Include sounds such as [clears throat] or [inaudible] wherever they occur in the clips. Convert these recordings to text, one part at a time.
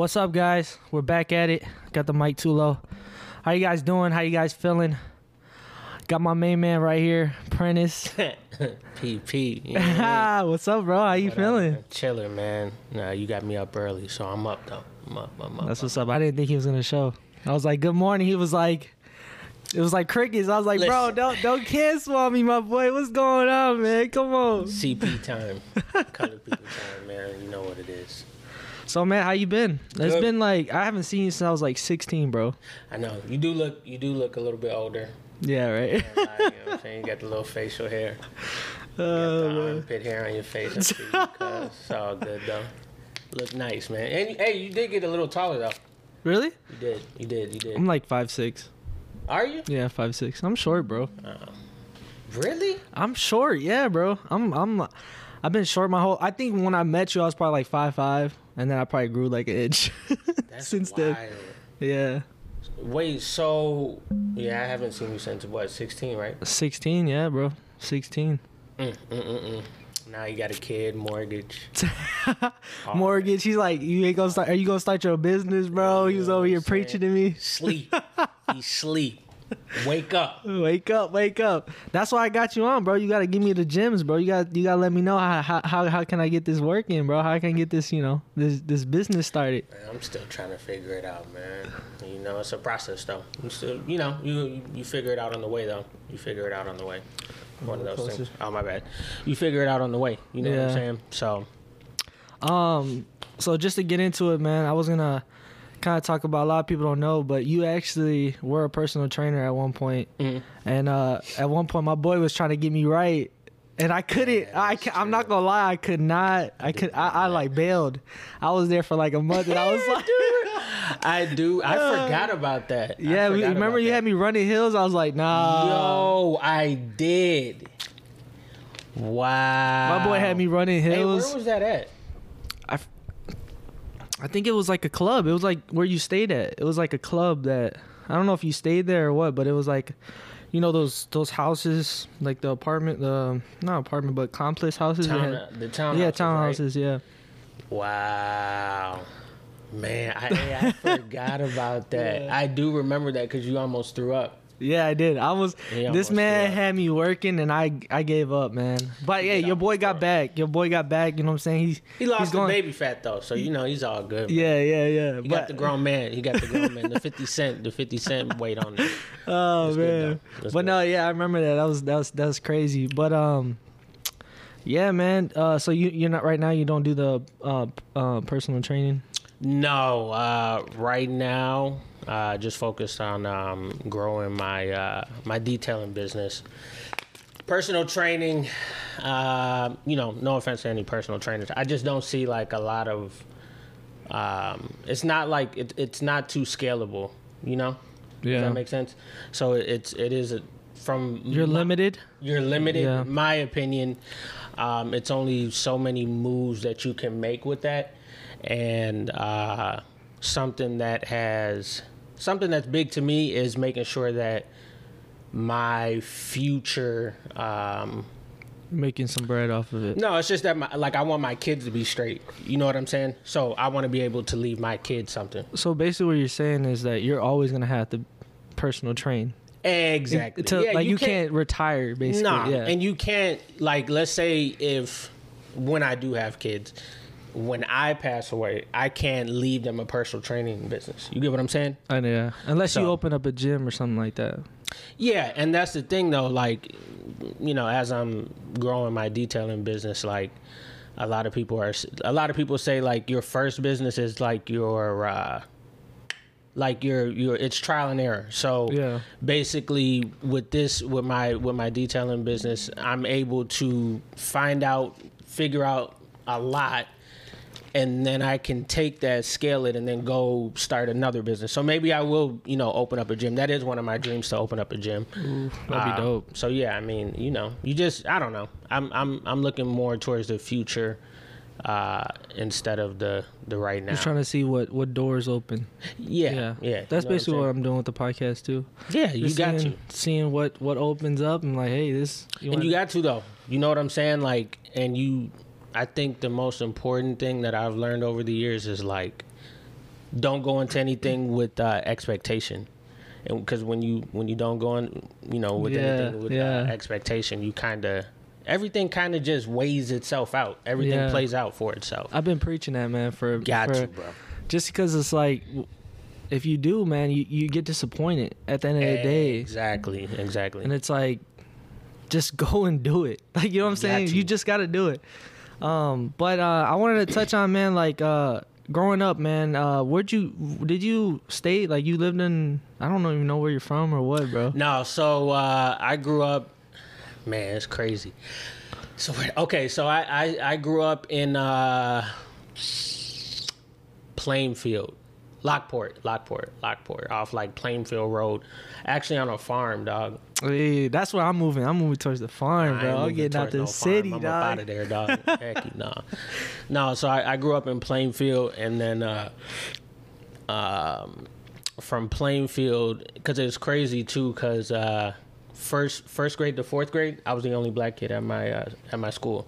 What's up, guys? We're back at it. Got the mic too low. How you guys doing? How you guys feeling? Got my main man right here, Prentice. [laughs] PP. You know I mean? [laughs] Ah, what's up, bro? How you What uh, feeling? man? Chilling, man. Nah, you got me up early, so I'm up though. I'm up. I'm up. That's what's up. I didn't think he was gonna show. I was like, "Good morning." He was like, "It was like crickets." I was like, "Bro, don't don't cancel on me, my boy. What's going on, man? Come on." CP [laughs] time. Color people time, man. You know what it is. So, man, how you been? It's Good. been like I haven't seen you since I was like 16, bro. I know. You do look you do look a little bit older. Yeah, right. You know what I'm saying? You got the little facial hair. [laughs] You got Oh, the armpit hair on your face. It's all good though. Look nice, man. And hey, you did get a little taller though. Really? You did. You did. You did. I'm like five six. Are you? Yeah, five six. I'm short, bro. Oh. Really? I'm short. Yeah, bro. I'm I'm. I've been short my whole. I think when I met you, I was probably like five five, and then I probably grew like an inch [laughs] since wild. then. Yeah, Wait, so yeah, I haven't seen you since what, 16, right? sixteen. Yeah, bro. Sixteen. Mm, mm, mm, mm. Now you got a kid, mortgage. [laughs] Mortgage. He's like, you ain't gonna start. Are you gonna start your business, bro? He was over here preaching to me. Sleep. [laughs] he sleep. [laughs] Wake up. Wake up, wake up. That's why I got you on, bro. You gotta give me the gems, bro. You got you gotta let me know how how how, how can I get this working, bro? How I can get this, you know, this this business started. Man, I'm still trying to figure it out, man. You know, it's a process though. You still, you know, you you figure it out on the way though. You figure it out on the way. One of those Closer. things. Oh my bad. You figure it out on the way. You know what I'm saying? So Um, so just to get into it, man, I was gonna kind of talk about a lot of people don't know, but you actually were a personal trainer at one point, Mhm. and uh, at one point my boy was trying to get me right. And I couldn't. Yeah, I I'm not gonna lie. I could not. I could. I, I like bailed. I was there for like a month, and I was like, [laughs] I do. I forgot about that. "Yeah, we, remember you that. had me running hills." I was like, "Nah." Yo, I did. Wow. My boy had me running Hey, hills. where was that at? I think it was like a club. It was like where you stayed at. It was like a club that I don't know if you stayed there or what, but it was like, you know those those houses, like the apartment, the not apartment, but complex houses. Town, had- the town. yeah, Right? townhouses. Yeah. Wow. Man, I, [laughs] I forgot about that. Yeah. I do remember that because you almost threw up. Yeah, I did. I was. This man had me working, and I I gave up, man. But yeah, your boy got back. Your boy got back. You know what I'm saying? He's He lost going. baby fat though, so you know he's all good. man. Yeah, yeah, yeah. He but got the grown man. He got the grown man. The fifty cent. The fifty cent weight on it. [laughs] Oh That's man. but good. no, yeah, I remember that. That was that was that was crazy. But um yeah, man. Uh so you you're not right now you don't do the uh uh personal training? No, uh, right now, uh, just focused on um, growing my uh, my detailing business. Personal training, uh, you know, no offense to any personal trainers, I just don't see like a lot of. Um, it's not like it, it's not too scalable, you know. Yeah. Does that make sense? So it's it is a, from You're my- limited? you're limited. Yeah. My opinion, um, it's only so many moves that you can make with that, and uh, something that has something that's big to me is making sure that my future. Um, Making some bread off of it. no, it's just that my, like I want my kids to be straight. You know what I'm saying? So I want to be able to leave my kids something. So basically what you're saying is that you're always gonna have to personal train. Exactly. To, Yeah, like you, can't, retire basically. Nah, yeah. and you can't like let's say if when I do have kids, when I pass away, I can't leave them a personal training business. You get what I'm saying? I know. Unless you open up a gym or something like that. Yeah, and that's the thing though. Like, you know, as I'm growing my detailing business, like a lot of people are, a lot of people say like your first business is like your, uh, like your your it's trial and error. So Yeah. basically with this with my with my detailing business, I'm able to find out, figure out a lot and then I can take that, scale it, and then go start another business. So maybe I will, you know, open up a gym. That is one of my dreams to open up a gym. That'd be Uh, dope. So yeah, I mean, you know, you just I don't know. I'm I'm I'm looking more towards the future uh instead of the the right now. Just trying to see what what doors open. yeah, yeah, yeah That's you know basically what I'm I'm doing with the podcast too. Yeah, you Just got seeing, to. seeing what what opens up and like, hey, this. You and you got to though. You know what I'm saying? Like, and you, I think the most important thing that I've learned over the years is like, don't go into anything with uh, expectation, and because when you when you don't go in, you know, with Yeah, anything with yeah. uh, expectation, you kind of everything kind of just weighs itself out. Everything Yeah. plays out for itself. I've been preaching that, man, for Got for, you, bro. just because it's like if you do, man, you, you get disappointed at the end of the day. Exactly, exactly. And it's like just go and do it. [laughs] Like you know what I'm saying? to. You just gotta do it. Um, but uh I wanted to touch on man, like uh growing up, man, uh where'd you did you stay like you lived in I don't even know where you're from or what, bro. No, so uh, I grew up. Man, it's crazy. So okay, so I I, I grew up in uh, Plainfield, Lockport, Lockport, Lockport, off like Plainfield Road. Actually on a farm, dog. Hey, that's where I'm moving. I'm moving towards the farm, I bro. I'm getting out the no city, farm. I'm up out dog. of there, dog. [laughs] Heck, no. No, so I, I grew up in Plainfield, and then uh, um, from Plainfield, because it was crazy too, because uh, first first grade to fourth grade, I was the only black kid at my uh, at my school.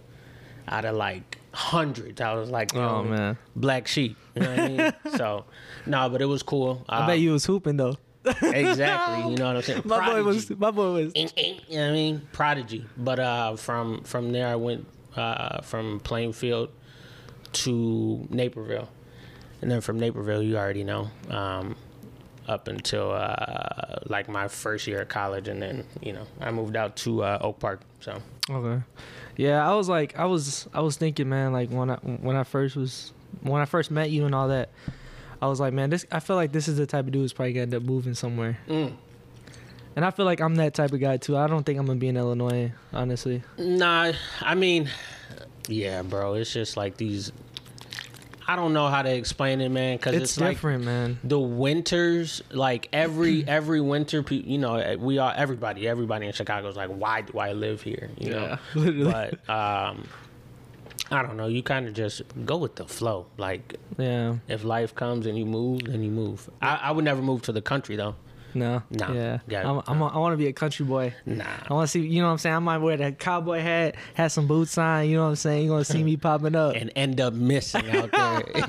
Out of like hundreds, I was like, Oh man. black sheep. You know what I mean? [laughs] so, no, but it was cool. I bet you was hooping though. Exactly. You know what I'm saying? [laughs] My boy was my boy was You know what I mean? Prodigy. But uh, from from there, I went uh, from Plainfield to Naperville, and then from Naperville, you already know, um, up until uh, like my first year of college, and then you know I moved out to uh, Oak Park. So Okay. Yeah, I was like, I was, I was thinking, man, like when I when I first was when I first met you and all that, I was like, man, this. I feel like this is the type of dude who's probably gonna end up moving somewhere. Mm. And I feel like I'm that type of guy too. I don't think I'm gonna be in Illinois, honestly. nah, I mean, yeah, bro, it's just like these. I don't know how to explain it, man, because It's, it's, like different, man. the winters like every [clears throat] every winter you know we are everybody everybody in chicago is like why do i live here you know [laughs] literally. but um i don't know you kind of just go with the flow like Yeah. if life comes and you move then you move i, I would never move to the country though No. Nah. Yeah. Yeah, I'm, I'm, I want to be a country boy. nah I want to see. You know what I'm saying? I might wear that cowboy hat, have some boots on. You know what I'm saying? You're gonna see me [laughs] popping up. and end up missing out there [laughs]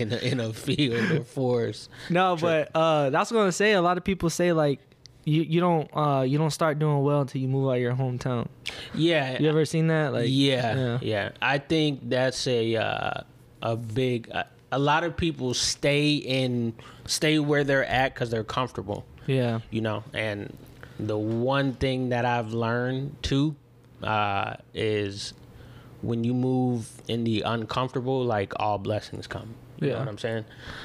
in a, in a field or forest No, but uh, that's what I'm gonna say. A lot of people say like, you you don't uh you don't start doing well until you move out of your hometown. yeah You ever seen that? Like, yeah, yeah. yeah, I think that's a uh, a big. Uh, a lot of people stay in stay where they're at because they're comfortable, yeah, you know. And the one thing that I've learned too uh, is when you move in the uncomfortable, like all blessings come. You know Yeah. what I'm saying?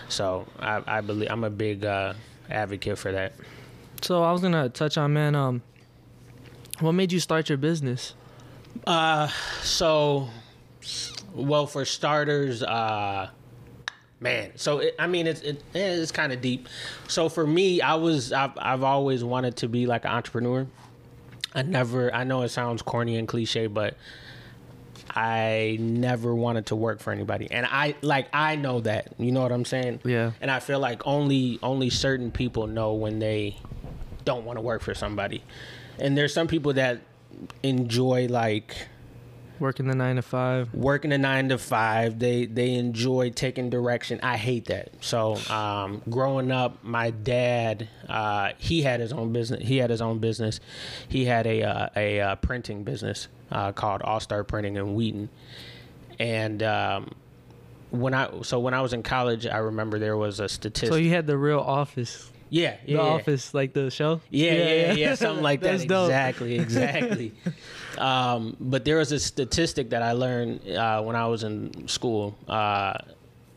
So I, I believe I'm a big uh, advocate for that. So I was gonna touch on man. Um, what made you start your business? Uh, so, well, for starters, uh, man. So it, I mean, it's it, it's kind of deep. So for me, I was I've I've always wanted to be like an entrepreneur. I never. I know it sounds corny and cliche, but I never wanted to work for anybody, and I like I know that. You know what I'm saying? Yeah. And I feel like only only certain people know when they don't want to work for somebody, and there's some people that enjoy like Working the nine to five. working the nine to five. They they enjoy taking direction. I hate that. So um, growing up, my dad uh, he had his own business. He had his own business. He had a uh, a uh, printing business uh, called All Star Printing in Wheaton. And um, when I so when I was in college, I remember there was a statistic. So you had the real office, yeah, the yeah, yeah. office, like the show. Yeah, yeah, yeah, yeah, something like [laughs] that. That's dope. Exactly, [laughs] exactly. um, but there was a statistic that I learned uh, when I was in school, uh,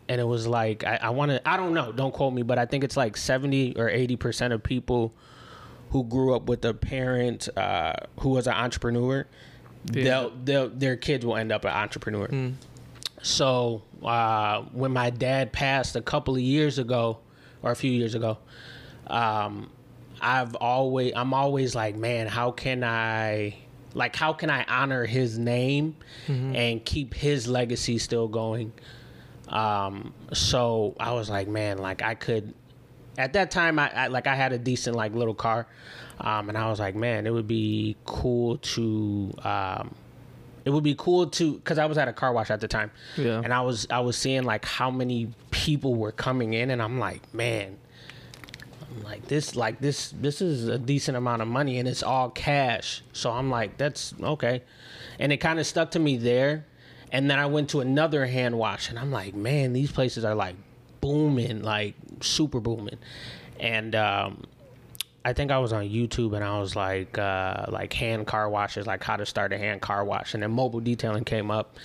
and it was like I, I want to. I don't know. Don't quote me, but I think it's like seventy or eighty percent of people who grew up with a parent uh, who was an entrepreneur, Yeah. they'll, they'll, their kids will end up an entrepreneur. So uh, when my dad passed a couple of years ago, or a few years ago, um, I've always I'm always like, man, how can I like how can I honor his name and keep his legacy still going? Um, so I was like, man, like I could. At that time, I, I like I had a decent like little car, um, and I was like, man, it would be cool to. Um, it would be cool to because I was at a car wash at the time, Yeah. and I was I was seeing like how many people were coming in, and I'm like, man, like this, like this, this is a decent amount of money, and it's all cash. So I'm like, that's okay, and it kind of stuck to me there. And then I went to another hand wash, and I'm like, man, these places are like booming, like super booming. And um, I think I was on YouTube and I was like, uh, like hand car washes, like how to start a hand car wash, and then mobile detailing came up,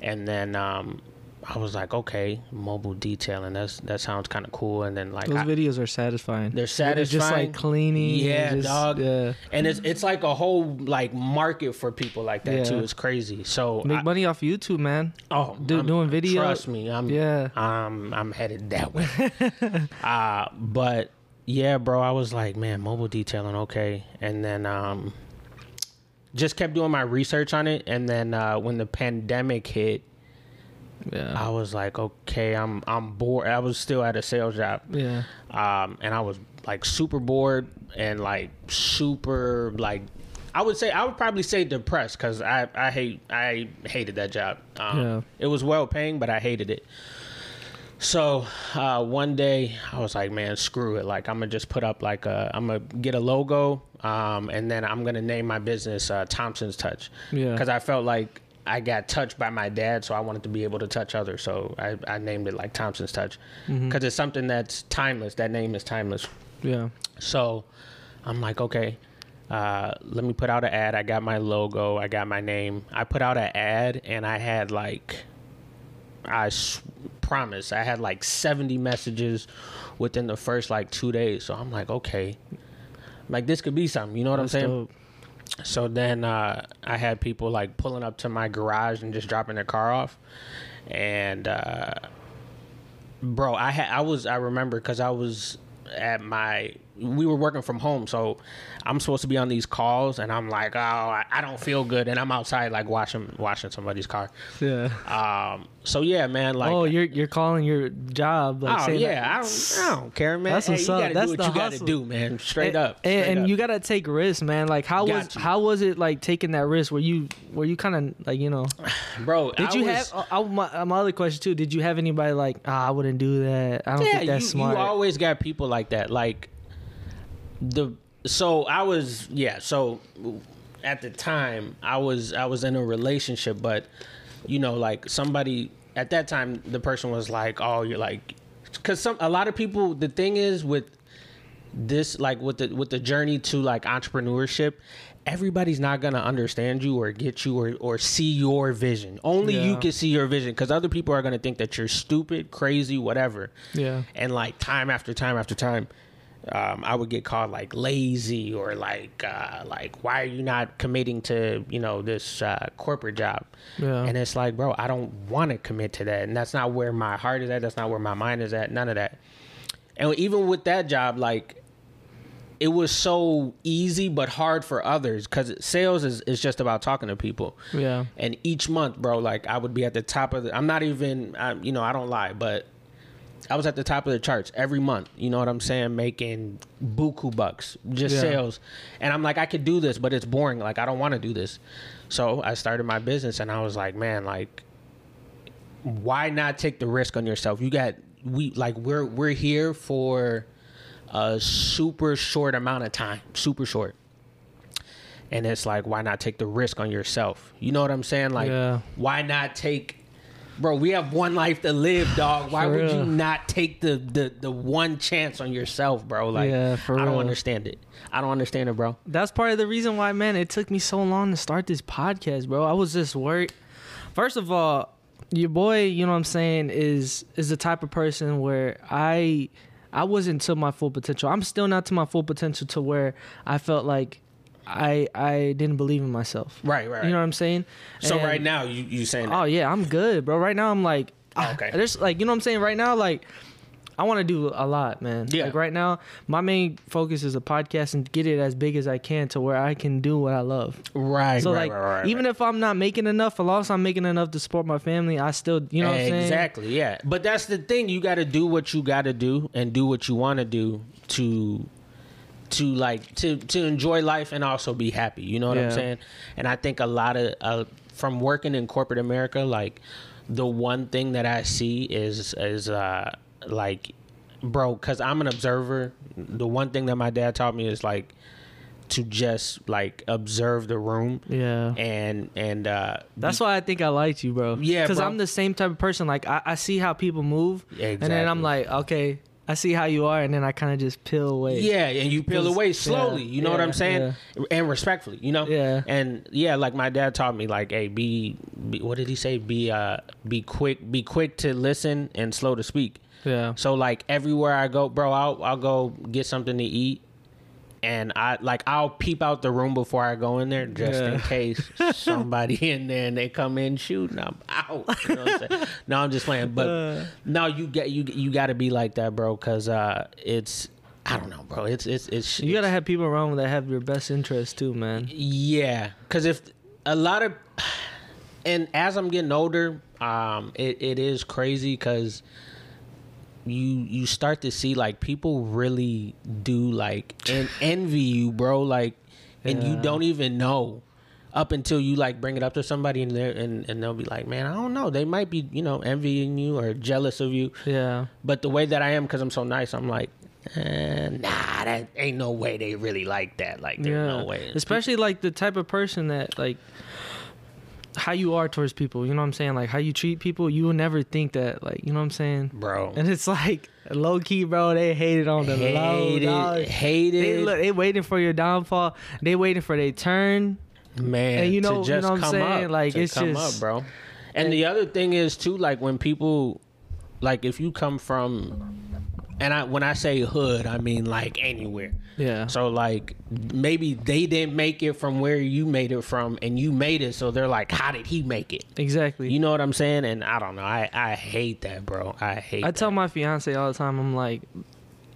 and then um, I was like, okay, mobile detailing, that's that sounds kind of cool. And then like Those I- videos are satisfying. they're satisfying, just like cleaning. Yeah, and just- dog. Yeah. and it's it's like a whole like market for people like that Yeah. too. It's crazy. So Make I- money off YouTube, man. oh, do- doing video- Trust me, I'm Yeah. I'm I'm headed that way. [laughs] uh, but yeah, bro, I was like, man, mobile detailing, okay. And then um just kept doing my research on it and then uh when the pandemic hit, Yeah. I was like, okay, I'm I'm bored. I was still at a sales job. Yeah. Um and I was like super bored and like super like I would say I would probably say depressed because I I hate I hated that job. Um, Yeah. It was well paying, but I hated it. So uh, one day I was like, man, screw it. Like I'm gonna just put up like a I'm gonna get a logo, um, and then I'm gonna name my business uh, Thompson's Touch. Yeah. Because I felt like I got touched by my dad, so I wanted to be able to touch others. So I, I named it like Thompson's Touch because it's something that's timeless. That name is timeless. Yeah. So I'm like, okay, uh, let me put out an ad. I got my logo, I got my name. I put out an ad, and I had like, I s- promise, I had like 70 messages within the first like two days. So I'm like, okay, like this could be something. You know what That's I'm saying? dope. So then uh, I had people like pulling up to my garage and just dropping their car off, and uh, bro, I had I was I remember because I was at my we were working from home, so I'm supposed to be on these calls, and I'm like, oh, I, I don't feel good, and I'm outside like washing washing somebody's car. Yeah. Um, so yeah, man, like. oh, you're you're calling your job like Oh yeah, that- I don't, I don't care, man. That's hey, what's you up. That's do what the you gotta do, man. Straight and, up, and, straight and up. you gotta take risks, man. Like how Got was you. how was it like taking that risk? Were you were you kind of like you know? [sighs] bro. Did I you was- have? Uh, uh, my, my other question too. Did you have anybody like ah, I wouldn't do that. I don't yeah, think that's you, smart. you always got people like that. Like the so I was yeah. So at the time I was I was in a relationship, but you know like somebody at that time the person was like, oh, you're like because some a lot of people. The thing is with this like with the with the journey to like entrepreneurship everybody's not gonna understand you or get you or, or see your vision only you can see your vision because other people are gonna think that you're stupid crazy whatever Yeah. and like time after time after time um, I would get called like lazy or like uh, like why are you not committing to you know this uh, corporate job? Yeah. and it's like bro I don't want to commit to that. And that's not where my heart is at. That's not where my mind is at. None of that. And even with that job like it was so easy but hard for others because sales is, is just about talking to people. Yeah. and each month bro like i would be at the top of the i'm not even I, you know i don't lie but i was at the top of the charts every month you know what i'm saying making buku bucks just Yeah. sales. And i'm like i could do this but it's boring like i don't want to do this. So i started my business and i was like man like why not take the risk on yourself? You got we like we're we're here for a super short amount of time super short. And it's like why not take the risk on yourself? You know what i'm saying? Like Yeah. why not take bro we have one life to live dog why would you not take the, the the one chance on yourself bro like Yeah, i don't understand it i don't understand it bro That's part of the reason why, man, it took me so long to start this podcast, bro. I was just worried. First of all, your boy, you know what I'm saying, is is the type of person where I I wasn't to my full potential. I'm still not to my full potential to where I felt like I I didn't believe in myself. right right, You know what I'm saying? so And- right now you you saying that. Oh yeah, I'm good, bro. Right now I'm like, Oh, ah, okay. There's like, you know what I'm saying. Right now, like, I want to do a lot, man. Yeah. Like right now, my main focus is a podcast and get it as big as I can to where I can do what I love. right So right, like, right, right, even if I'm not making enough, as long as I'm making enough to support my family, I still, you know what I'm saying? exactly yeah but that's the thing you got to do what you got to do and do what you want to do to to like to to enjoy life and also be happy you know what i'm saying and i think a lot of uh, from working in corporate America, like the one thing that I see is is uh like bro, cuz I'm an observer. The one thing that my dad taught me is like to just like observe the room Yeah. and and uh That's why I think I liked you, bro. Yeah, because. I'm the same type of person. Like I, I see how people move, Yeah, and then I'm like, okay, I see how you are, and then I kind of just peel away. Yeah, and you peel away slowly. yeah, you know what I'm saying? And respectfully, you know. Yeah. And yeah, like my dad taught me, like, hey, be, be what did he say? Be uh, be quick, be quick to listen and slow to speak. yeah, So like everywhere I go, bro, I'll I'll go get something to eat, and I like I'll peep out the room before I go in there just in case [laughs] somebody in there and they come in shooting, I'm out. You know what I'm [laughs] no, I'm just playing, but Uh. no, you get you you got to be like that, bro, because uh, it's I don't know, bro. It's it's it's you gotta have people around that have your best interest too, man. yeah, because if a lot of, [sighs] and as I'm getting older, um, it, it is crazy because you you start to see like people really do like en- envy you, bro. Like, and you don't even know up until you like bring it up to somebody and they and and they'll be like, man, I don't know. They might be you know envying you or jealous of you. Yeah, But the way that I am, because I'm so nice, I'm like, eh, nah, that ain't no way they really like that. Like, there's yeah. no way. Especially like the type of person that like how you are towards people. You know what I'm saying? Like how you treat people. You will never think that. Like you know what I'm saying? bro. And it's like low key, bro. They hated on the low. Hated, dog. They hated, look, they waiting for your downfall. They waiting for their turn. man. and you know- to you know what I'm saying? up, Like, it's come just- up, bro. And the other thing is too, like when people, like if you come from, and I when I say hood, I mean like anywhere. Yeah. So like maybe they didn't make it from where you made it from, and you made it, so they're like, how did he make it? Exactly. You know what I'm saying? And I don't know. I I hate that, bro. I hate. I that. tell my fiance all the time. I'm like,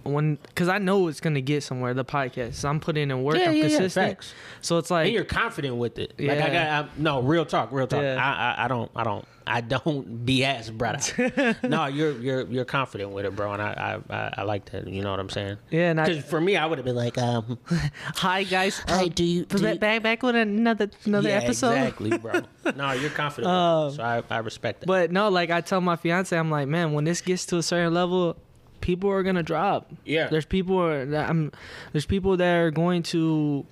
when because I know it's gonna get somewhere. The podcast. So I'm putting in work. Yeah, I'm yeah, yeah, consistent. facts. So it's like, and you're confident with it. Like I got I, no real talk, real talk. Yeah. I, I I don't I don't I don't BS, brother. [laughs] no, you're you're you're confident with it, bro, and I I, I, I like that. You know what I'm saying? yeah. I Because for me, I would have been like, um, [laughs] hi guys. [laughs] Hi, um, do you- do back, you- back with another another yeah, episode. exactly, bro. No, you're confident, Um, with it, so I I respect that. But no, like I tell my fiance, I'm like, man, when this gets to a certain level, people are gonna drop. Yeah. There's people that I'm. There's people that are going to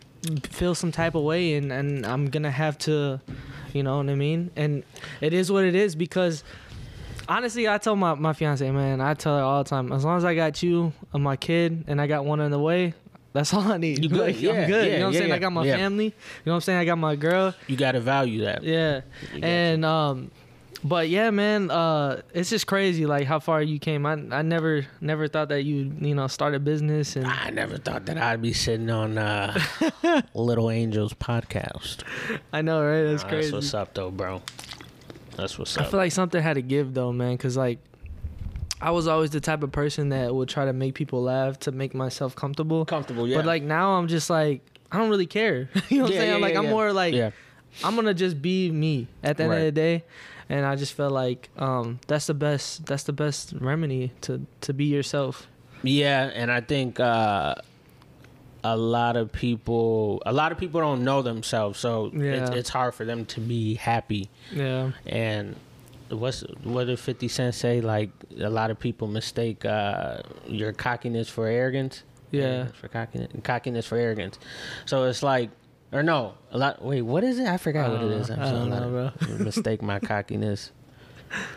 feel some type of way, and and I'm gonna have to, you know what I mean. And it is what it is because. Honestly, I tell my, my fiance, man, I tell her all the time, as long as I got you and my kid and I got one in the way, that's [laughs] all I need. You good. Like, Yeah, I'm good. yeah, you know what I'm yeah, saying? I got my family. You know what I'm saying? I got my girl. you got to value that. Yeah. And um but yeah, man, uh it's just crazy like how far you came. I I never never thought that you, you know, start a business and I never thought that I'd be sitting on uh, [laughs] Little Angels podcast. I know, right? That's Nah, crazy. That's what's up, though, bro. That's what's up. I feel like something had to give though, man, cuz like I was always the type of person that would try to make people laugh to make myself comfortable. comfortable, yeah. But like now I'm just like I don't really care. [laughs] you know what I'm saying? yeah, like yeah, I'm yeah. more like yeah. I'm gonna just be me at the end Right. of the day, and I just felt like um, that's the best. That's the best remedy to to be yourself. Yeah, and I think uh, a lot of people, a lot of people don't know themselves, so it's, Yeah. it's hard for them to be happy. Yeah, And what's what did Fifty Cent say? Like a lot of people mistake uh, your cockiness for arrogance. Yeah. For cockiness, cockiness for arrogance. So it's like, or no, a lot. Wait, what is it? I forgot what it is. Uh, I'm I sorry, don't know, of- Mistake my [laughs] cockiness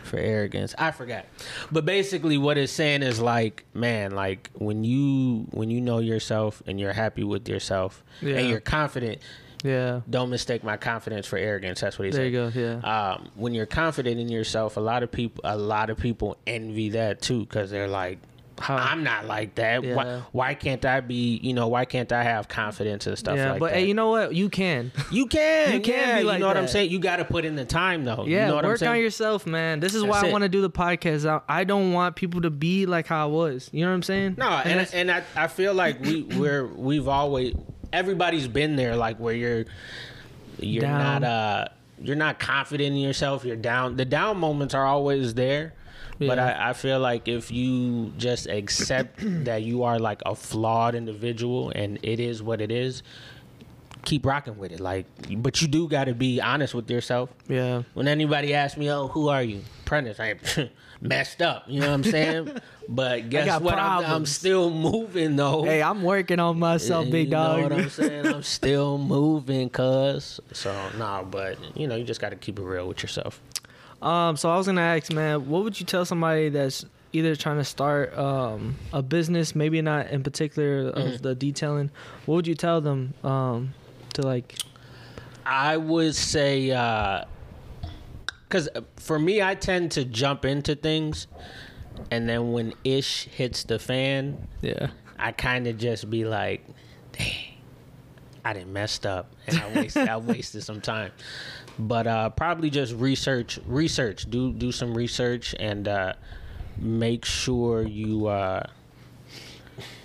for arrogance. I forgot. But basically what it's saying is like, man, like when you when you know yourself and you're happy with yourself Yeah. and you're confident, yeah. don't mistake my confidence for arrogance. That's what he said. There you go. Yeah, Um, when you're confident in yourself, a lot of people a lot of people envy that too cuz they're like How- I'm not like that. Why, Yeah. why can't I be, you know, why can't I have confidence and stuff yeah. like but that? hey, you know what? You can. [laughs] you can. you can yeah, be like you know what I'm saying? You got to put in the time though. Yeah, you know what I'm work on yourself, man. This is That's why I want to do the podcast. I, I don't want people to be like how I was. You know what I'm saying? No, and that's- and I, I feel like we [coughs] we're we've always everybody's been there like where you're you're Down. not uh you're not confident in yourself, you're down. The down moments are always there. But I, I feel like if you just accept [clears throat] that you are like a flawed individual and it is what it is, keep rocking with it. Like, but you do got to be honest with yourself. Yeah. When anybody asks me, "Oh, who are you?" Prentice, I [laughs] messed up. You know what I'm saying? [laughs] but guess what? I'm, I'm still moving though. Hey, I'm working on myself, big dog. you know what I'm saying? I'm still [laughs] moving, cuz. So nah, but you know, you just got to keep it real with yourself. Um, so I was gonna ask, man, what would you tell somebody that's either trying to start um, a business, maybe not in particular of Mhm. the detailing? What would you tell them um, to like? I would say, because for me, I tend to jump into things, and then when ish hits the fan, Yeah, I kind of just be like, dang, I didn't messed up, and I wasted, I [laughs] wasted some time. But uh, probably just research, research, do do some research, and uh, make sure you, uh,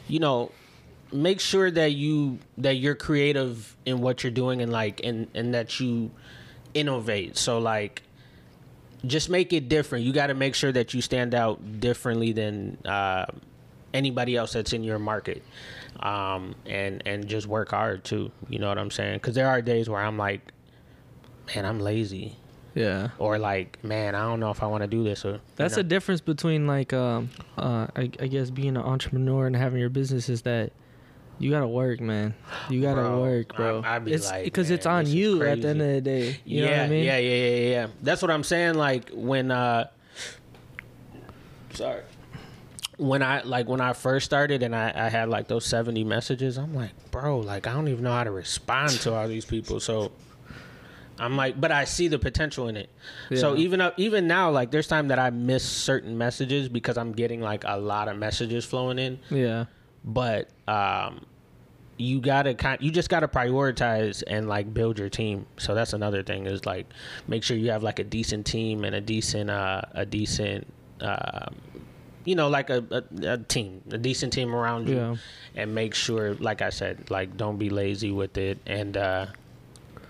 you know, make sure that you that you're creative in what you're doing, and like, and and that you innovate. So like, just make it different. You got to make sure that you stand out differently than uh, anybody else that's in your market, um, and and just work hard too. You know what I'm saying? Because there are days where I'm like, man, I'm lazy, yeah. or like, man, I don't know if I want to do this. Or you That's know. the difference between like, um, uh, I, I guess being an entrepreneur and having your business is that you gotta work, man. You gotta Bro, work, bro. I- I be it's like, because it's on you at the end of the day. You yeah, know what I mean? yeah, yeah, yeah, yeah. That's what I'm saying. Like when, uh, sorry, when I like when I first started and I, I had like those 70 messages, I'm like, bro, like I don't even know how to respond to all these people. So I'm like, but I see the potential in it. So even up, even now, like there's time that I miss certain messages because I'm getting like a lot of messages flowing in Yeah. but um you gotta kind you just gotta prioritize and like build your team so that's another thing is like make sure you have like a decent team and a decent uh a decent um you know like a, a, a team a decent team around you Yeah. and make sure like i said like don't be lazy with it and uh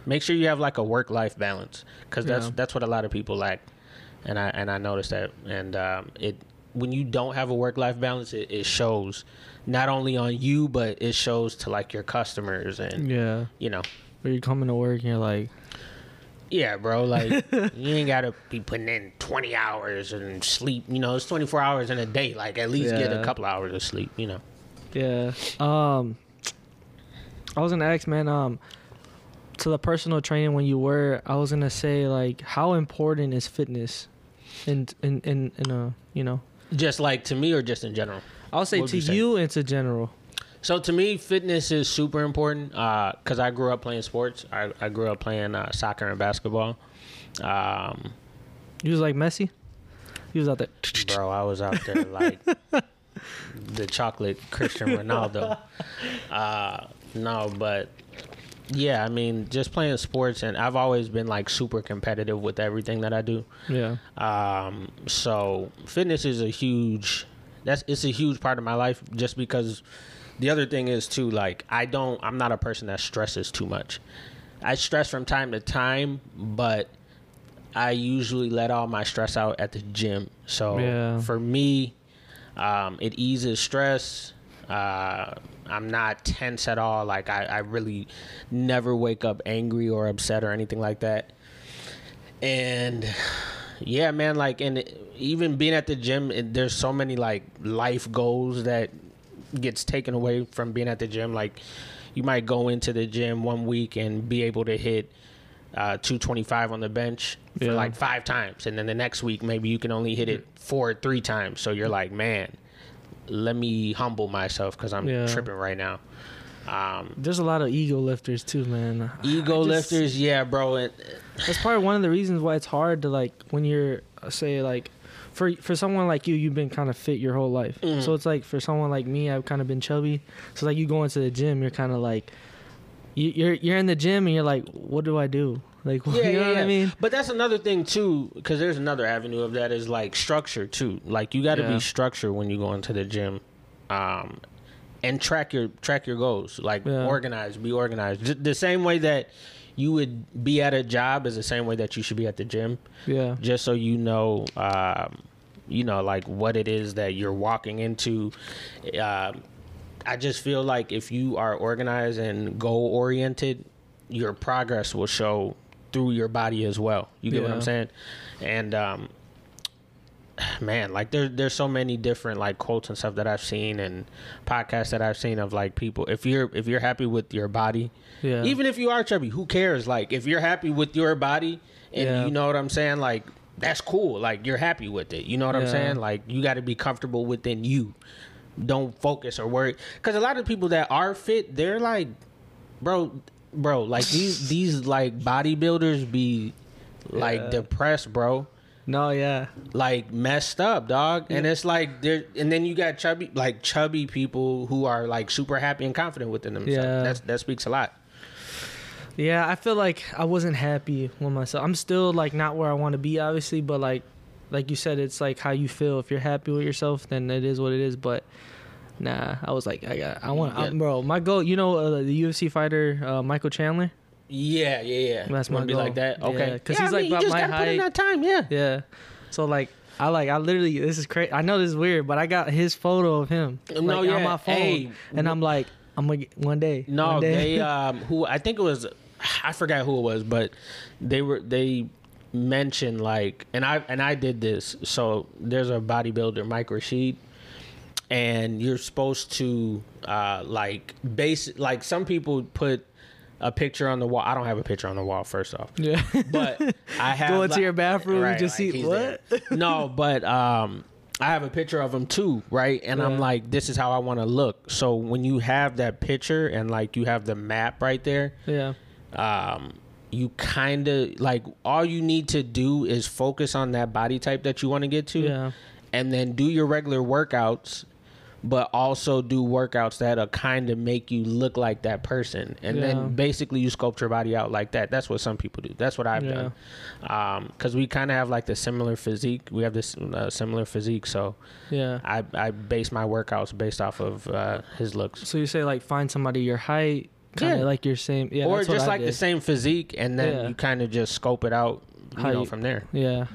make sure you have like a work life balance because that's Yeah. that's what a lot of people lack and i and i noticed that and um it when you don't have a work life balance it, it shows not only on you but it shows to like your customers and Yeah. you know Where you coming to work and you're like, yeah bro like [laughs] you ain't gotta be putting in 20 hours and sleep you know it's 24 hours in a day like at least get a couple hours of sleep you know yeah. Um, I was gonna ask, man. Um, to the personal training when you were, I was gonna say like, how important is fitness, in in in in a you know, just like to me or just in general I'll say to you you and to general. So to me, fitness is super important because I grew up playing sports. I, I grew up playing uh, soccer and basketball. Um, You was like Messi. He was out there. bro, I was out there like [laughs] the chocolate Christian Ronaldo. Uh, no, but yeah, I mean, just playing sports, and I've always been like super competitive with everything that I do. Yeah. Um, so fitness is a huge that's it's a huge part of my life just because the other thing is too like I don't I'm not a person that stresses too much. I stress from time to time, but I usually let all my stress out at the gym. So Yeah. for me, um, it eases stress. Uh, I'm not tense at all. Like I, I really never wake up angry or upset or anything like that. And yeah, man, like, and even being at the gym, it, there's so many like life goals that gets taken away from being at the gym. Like, you might go into the gym one week and be able to hit uh, 225 on the bench for Yeah. like five times, and then the next week maybe you can only hit it four or three times. So you're like, man, let me humble myself because I'm Yeah. tripping right now. Um, There's a lot of ego lifters too, man. ego just- lifters, yeah, bro. And, That's probably one of the reasons why it's hard to like when you're uh, say like for for someone like you, you've been kind of fit your whole life. Mhm. So it's like for someone like me, I've kind of been chubby. So like you go into the gym, you're kind of like you, you're you're in the gym and you're like, what do I do? Like, [laughs] yeah, you know yeah, what yeah. I mean? But that's another thing too, because there's another avenue of that is like structure too. Like you got to be structured when you go into the gym, um, and track your track your goals. Like organize, be organized. J- The same way that you would be at a job is the same way that you should be at the gym. Yeah, Just so you know, um, you know, like what it is that you're walking into. Um, I just feel like if you are organized and goal oriented, your progress will show through your body as well. You get what I'm saying? And um, man, like there, there's so many different like quotes and stuff that I've seen and podcasts that I've seen of like people. If you're if you're happy with your body, Yeah. even if you are chubby, who cares? Like if you're happy with your body, and Yeah. you know what I'm saying, like that's cool. Like you're happy with it. You know what I'm saying? Like you got to be comfortable within you. Don't focus or worry because a lot of people that are fit, they're like, bro, bro, like these [laughs] these like bodybuilders be like Yeah. depressed, bro No, yeah. like messed up, dog. And it's like there, and then you got chubby, like chubby people who are like super happy and confident within themselves. Yeah. That's that speaks a lot. Yeah, I feel like I wasn't happy with myself. I'm still like not where I want to be, obviously, but like, like you said, it's like how you feel. If you're happy with yourself, then it is what it is. But nah, I was like, I got, I want, Yeah. Bro. My goal, you know, uh, the UFC fighter uh, Michael Chandler. Yeah, yeah, yeah. That's my be goal. like that. Okay? Yeah, Okay, 'cause Yeah, he's I like mean, you about just my gotta put in that time. Yeah. Yeah. So like, I like, I literally, this is crazy. I know this is weird, but I got his photo of him No, like, yeah. on my phone, Hey, and I'm like, I'm gonna get one day. No, one day. they [laughs] um who I think it was I forgot who it was, but they were they mentioned like and I and I did this. So there's a bodybuilder, Mike Rashid, and you're supposed to uh like base like some people put a picture on the wall. I don't have a picture on the wall first off. yeah. But [laughs] I have Go into like- your bathroom and just see- what? No, but um I have a picture of him too, right? And I'm like, this is how I want to look. So when you have that picture and like you have the map right there, yeah. um, you kind of like all you need to do is focus on that body type that you want to get to, Yeah. and then do your regular workouts, but also do workouts that'll kind of make you look like that person, and Yeah. then basically you sculpt your body out like that. That's what some people do. That's what I've Yeah. done, because we kind of have like the similar physique. We have this uh, similar physique, so Yeah. I I base my workouts based off of uh, his looks. So you say like find somebody your height, kind of Yeah. like your same, yeah, or that's what just like the same physique, and then Yeah. you kind of just scope it out, you How know, you- from there. Yeah,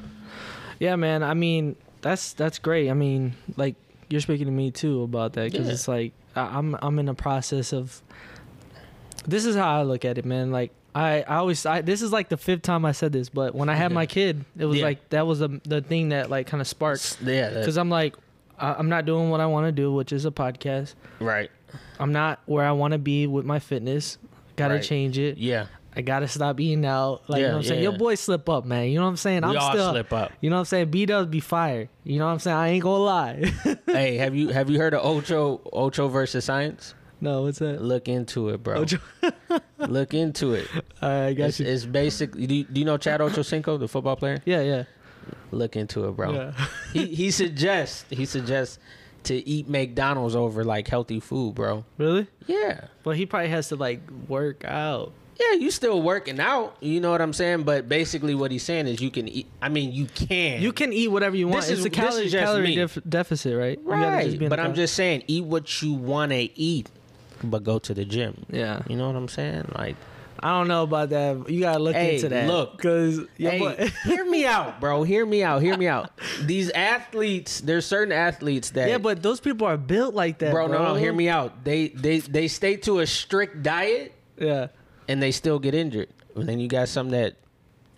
yeah, man. I mean, that's that's great. I mean, like you're speaking to me too about that because Yeah. it's like I, I'm I'm in a process of. This is how I look at it, man. Like I, I always I, this is like the fifth time I said this, but when I had Yeah. my kid, it was Yeah. like that was the the thing that like kind of sparked Yeah, because I'm like I, I'm not doing what I want to do, which is a podcast. right. I'm not where I want to be with my fitness. Got to Right. change it. Yeah, I gotta stop eating out. Like you know what I'm saying? yeah, Your yeah. boy slip up, man. You know what I'm saying? we I'm all still slip up. You know what I'm saying? B dubs be fire. You know what I'm saying? I ain't gonna lie. [laughs] hey, have you have you heard of Ocho Ocho versus Science? no, what's that? Look into it, bro. [laughs] Look into it. I got It's, you. it's basically. Do you, do you know Chad Ochocinco, the football player? Yeah, yeah. Look into it, bro. Yeah. He he suggests he suggests to eat McDonald's over like healthy food, bro. Really? Yeah. But he probably has to like work out. Yeah, you still working out. You know what I'm saying? But basically, what he's saying is you can eat. I mean, you can. You can eat whatever you want. This it's is- a this calorie, calorie def- deficit, right? Right. But I'm just saying, eat what you want to eat, but go to the gym. Yeah. You know what I'm saying? Like, I don't know about that. You gotta look Hey, into that. look. Cause yeah, hey, but- [laughs] hear me out, bro. Hear me out. Hear me out. These athletes, there's certain athletes that yeah, but those people are built like that, bro, bro. no, no, hear me out. They they they stay to a strict diet Yeah. And they still get injured. And then you got some that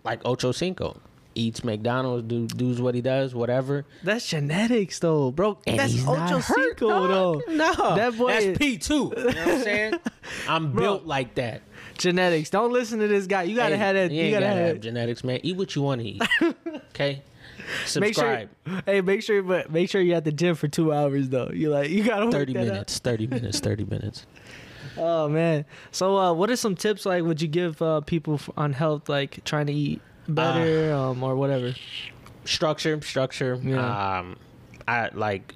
like Ocho Cinco eats McDonald's, do does what he does, whatever. That's genetics, though, bro. And That's he's Ocho hurt, Cinco, though. No, That boy that's is- P two. You know what I'm saying? [laughs] I'm Bro. built like that. Genetics. Don't listen to this guy. You gotta Hey, have that. You, You, gotta gotta have have genetics, man. Eat what you want to eat. [laughs] Okay. Make sure. Subscribe. Hey, make sure, but make sure you're at the gym for two hours though. You like you gotta work Thirty that out. minutes. Thirty minutes. Thirty minutes. [laughs] Oh man. So, uh, what are some tips like? Would you give uh, people f- on health, like trying to eat better, Uh, um, or whatever? Structure. Structure. Yeah. Um, I like.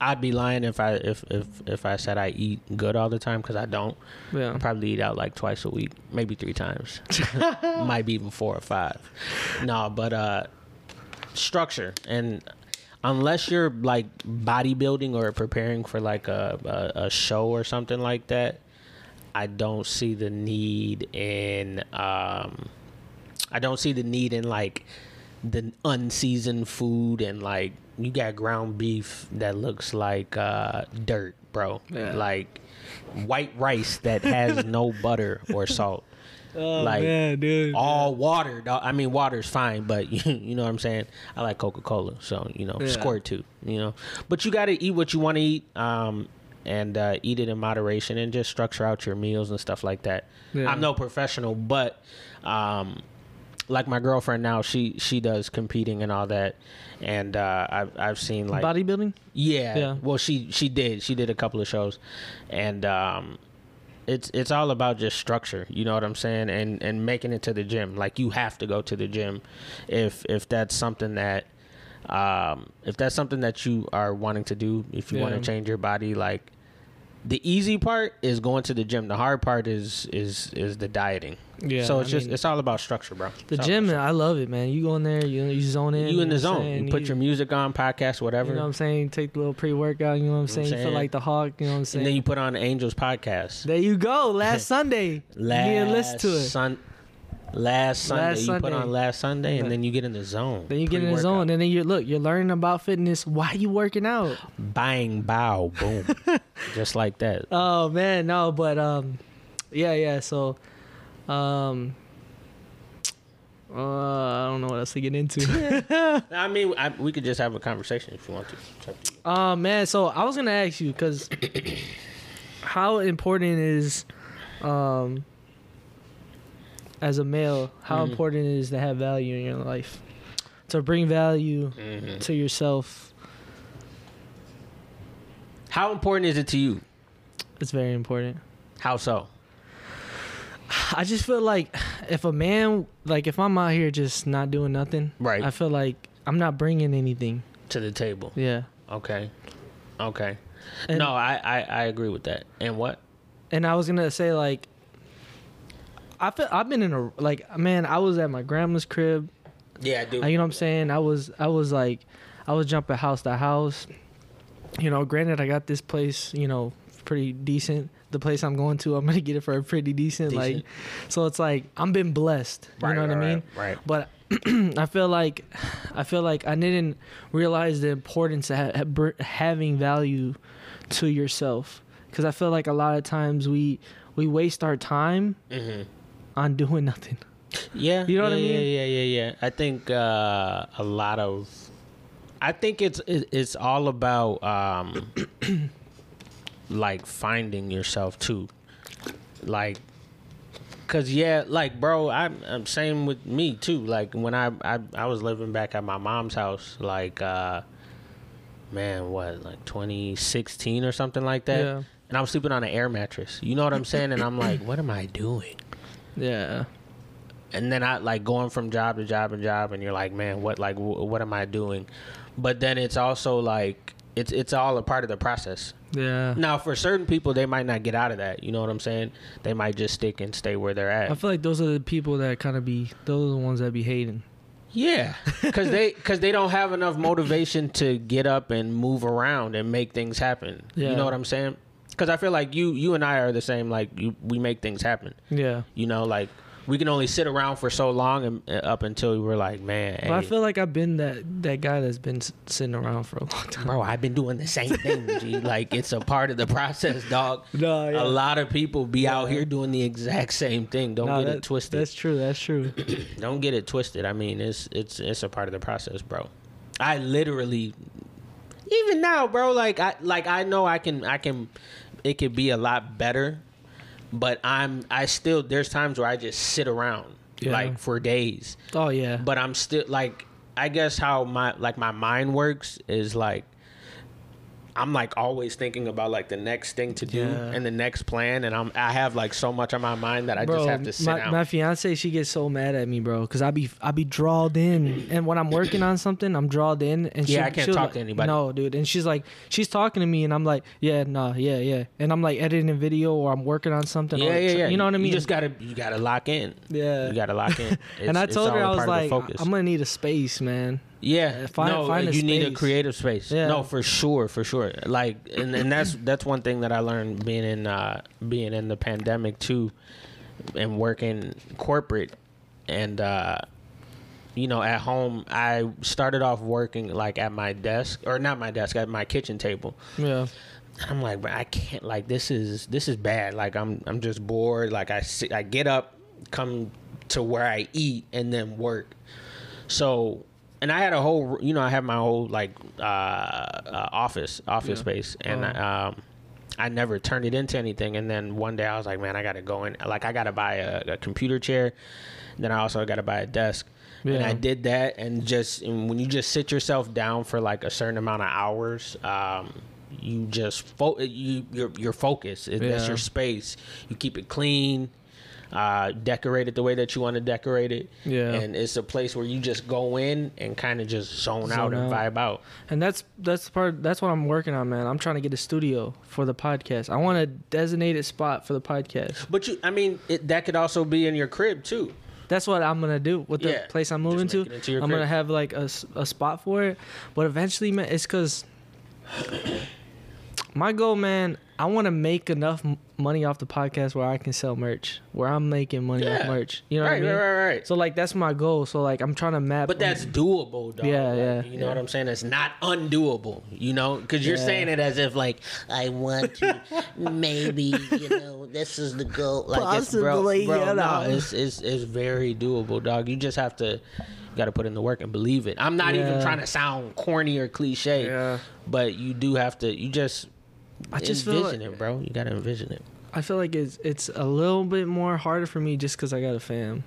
I'd be lying if I if if if I said I eat good all the time because I don't. Yeah. I probably eat out like twice a week, maybe three times. [laughs] Might be even four or five. No, but uh structure and unless you're like bodybuilding or preparing for like a, a, a show or something like that, I don't see the need in um I don't see the need in like the unseasoned food and like you got ground beef that looks like uh dirt, bro. Yeah. Like white rice that has [laughs] no butter or salt. Oh Like, man, dude. all water. dog. I mean, water's fine, but you, [laughs] you know what I'm saying. I like Coca Cola, so you know, Yeah. squirt too. You know, but you got to eat what you want to eat, um, and uh, eat it in moderation, and just structure out your meals and stuff like that. Yeah. I'm no professional, but um, like my girlfriend now, she she does competing and all that, and uh, I've I've seen like bodybuilding. yeah. Yeah. Well, she she did. She did a couple of shows, and um, it's it's all about just structure. You know what I'm saying? And and making it to the gym. Like you have to go to the gym, if if that's something that. Um, if that's something that you are wanting to do, if you want to change your body, like the easy part is going to the gym. The hard part is is is the dieting. Yeah. so it's I just mean, it's all about structure, bro. the It's all gym. I love it, man. You go in there, you you zone in. you in the zone. saying? You put your music on, podcast, whatever. You know what I'm saying? Take the little pre workout. You know what I'm saying? You feel saying? like the hawk. You know what I'm saying? and then you put on the Angels podcast. there you go. Last [laughs] Sunday. last you need to listen to it. Sun- last Sunday, Last you put on last Sunday, and Yeah. then you get in the zone. Then you get in the zone, and then you look. You're learning about fitness. [laughs] Why you working out? Bang, bow, boom, [laughs] just like that. Oh man, no, but um, yeah, yeah. So, um, uh, I don't know what else to get into. [laughs] I mean, I, we could just have a conversation if you want to. Um, man. So I was gonna ask you because [coughs] how important is, um, as a male, how Mhm. important it is to have value in your life, to bring value Mhm. to yourself. How important is it to you? It's very important. How so? I just feel like if a man, like if I'm out here just not doing nothing, Right I feel like I'm not bringing anything. to the table. Yeah. Okay, okay. And, no, I, I I agree with that. And what? And I was gonna say like, I feel I've been in a like man. I was at my grandma's crib. Yeah, I do. You know what I'm saying? I was I was like, I was jumping house to house. You know, granted, I got this place. You know, pretty decent. The place I'm going to, I'm gonna get it for a pretty decent. Like, so it's like I'm been blessed. You Right, know what I mean? Right. right. But [clears throat] I feel like I feel like I didn't realize the importance of ha- having value to yourself because I feel like a lot of times we we waste our time Mm-hmm. On doing nothing. Yeah, You know what I mean? Yeah, yeah, yeah, yeah. I think uh, a lot of, I think it's it's all about um, [clears throat] like finding yourself too, like, cause yeah, like bro, I'm, I'm same with me too. Like when I, I I was living back at my mom's house, like, uh, man, what like 2016 or something like that. Yeah. And I was sleeping on an air mattress. You know what I'm saying? And I'm like, what am I doing? Yeah. and then I like going from job to job and job, and you're like, man, what like w- what am I doing? But then it's also like it's it's all a part of the process. Yeah. Now, for certain people, they might not get out of that. You know what I'm saying? They might just stick and stay where they're at. I feel like those are the people that kind of be those are the ones that be hating. Yeah, [laughs] because they because they don't have enough motivation to get up and move around and make things happen. Yeah. You know what I'm saying? Because I feel like you you and I are the same. Like you, we make things happen. Yeah. You know, like we can only sit around for so long and uh, up until we're like, man, But I feel like I've been that that guy that's been s- sitting around for a long time. bro, I've been doing the same thing. G. [laughs] Like it's a part of the process, dog. [laughs] No, A lot of people be out here doing the exact same thing. Don't Nah, get that- it twisted. That's true. That's true. [clears throat] Don't get it twisted. I mean, it's it's it's a part of the process, bro. I literally, even now, bro. Like I like I know I can I can. It could be a lot better, but I'm I still there's times where I just sit around Yeah. like for days. Oh yeah. but I'm still like I guess how my like my mind works is like I'm like always thinking about like the next thing to do Yeah. and the next plan and I'm I have like so much on my mind that I just have to sit my, down. my fiance, she gets so mad at me, bro, because I be I be drawled in, and when I'm working on something, I'm drawled in, and Yeah, she'll- I can't talk like- to anybody. No, dude, and she's like, she's talking to me, and I'm like, yeah, nah, yeah, yeah, and I'm like editing a video or I'm working on something. yeah, or, yeah, yeah. You know what I mean? You just gotta you gotta lock in. yeah. You gotta lock in. [laughs] and I told her I was part of the like. I'm gonna need a space, man. Yeah, find- no, find you need a creative space. Yeah. No, for sure, for sure. Like, and, and that's that's one thing that I learned being in uh, being in the pandemic too, and working corporate, and uh, you know, at home. I started off working like at my desk, or not my desk, at my kitchen table. Yeah. I'm like, but I can't. Like, this is this is bad. Like, I'm I'm just bored. Like, I sit, I get up, come to where I eat and then work. So, and I had a whole, you know, I have my whole like uh, uh office office Yeah. space, and Oh. um, I never turned it into anything. And then one day I was like, man, I got to go in, like I got to buy a, a computer chair. Then I also got to buy a desk. And I did that, and just and when you just sit yourself down for like a certain amount of hours, um, you just fo- you your your focus. It- That's your space. You keep it clean, uh, decorate it the way that you want to decorate it. Yeah. and it's a place where you just go in and kind of just zone, out Zone and out. vibe out. And that's that's the part that's what I'm working on, man. I'm trying to get a studio for the podcast. I want a designated spot for the podcast. But you, I mean, it, that could also be in your crib too. That's what I'm gonna do with the Yeah, place I'm moving to. it into your I'm gonna have like a, a spot for it, but eventually, man, it's cause my goal, man. I want to make enough money off the podcast where I can sell merch, where I'm making money off merch. You know right, what I mean? right, right, right. So like that's my goal. So like I'm trying to map. But that's doable, dog. Yeah, Like, yeah, You know what I'm saying? It's not undoable. You know, because you're Yeah. saying it as if like I want to [laughs] maybe, you know, this is the goal. Like it's bro, Possibly, bro, you no, it's, it's it's very doable, dog. You just have to got to put in the work and believe it. I'm not even trying to sound corny or cliche, Yeah. but you do have to. You just I just feel envision like, it, bro. You got to envision it. I feel like it's it's a little bit more harder for me just because I got a fam.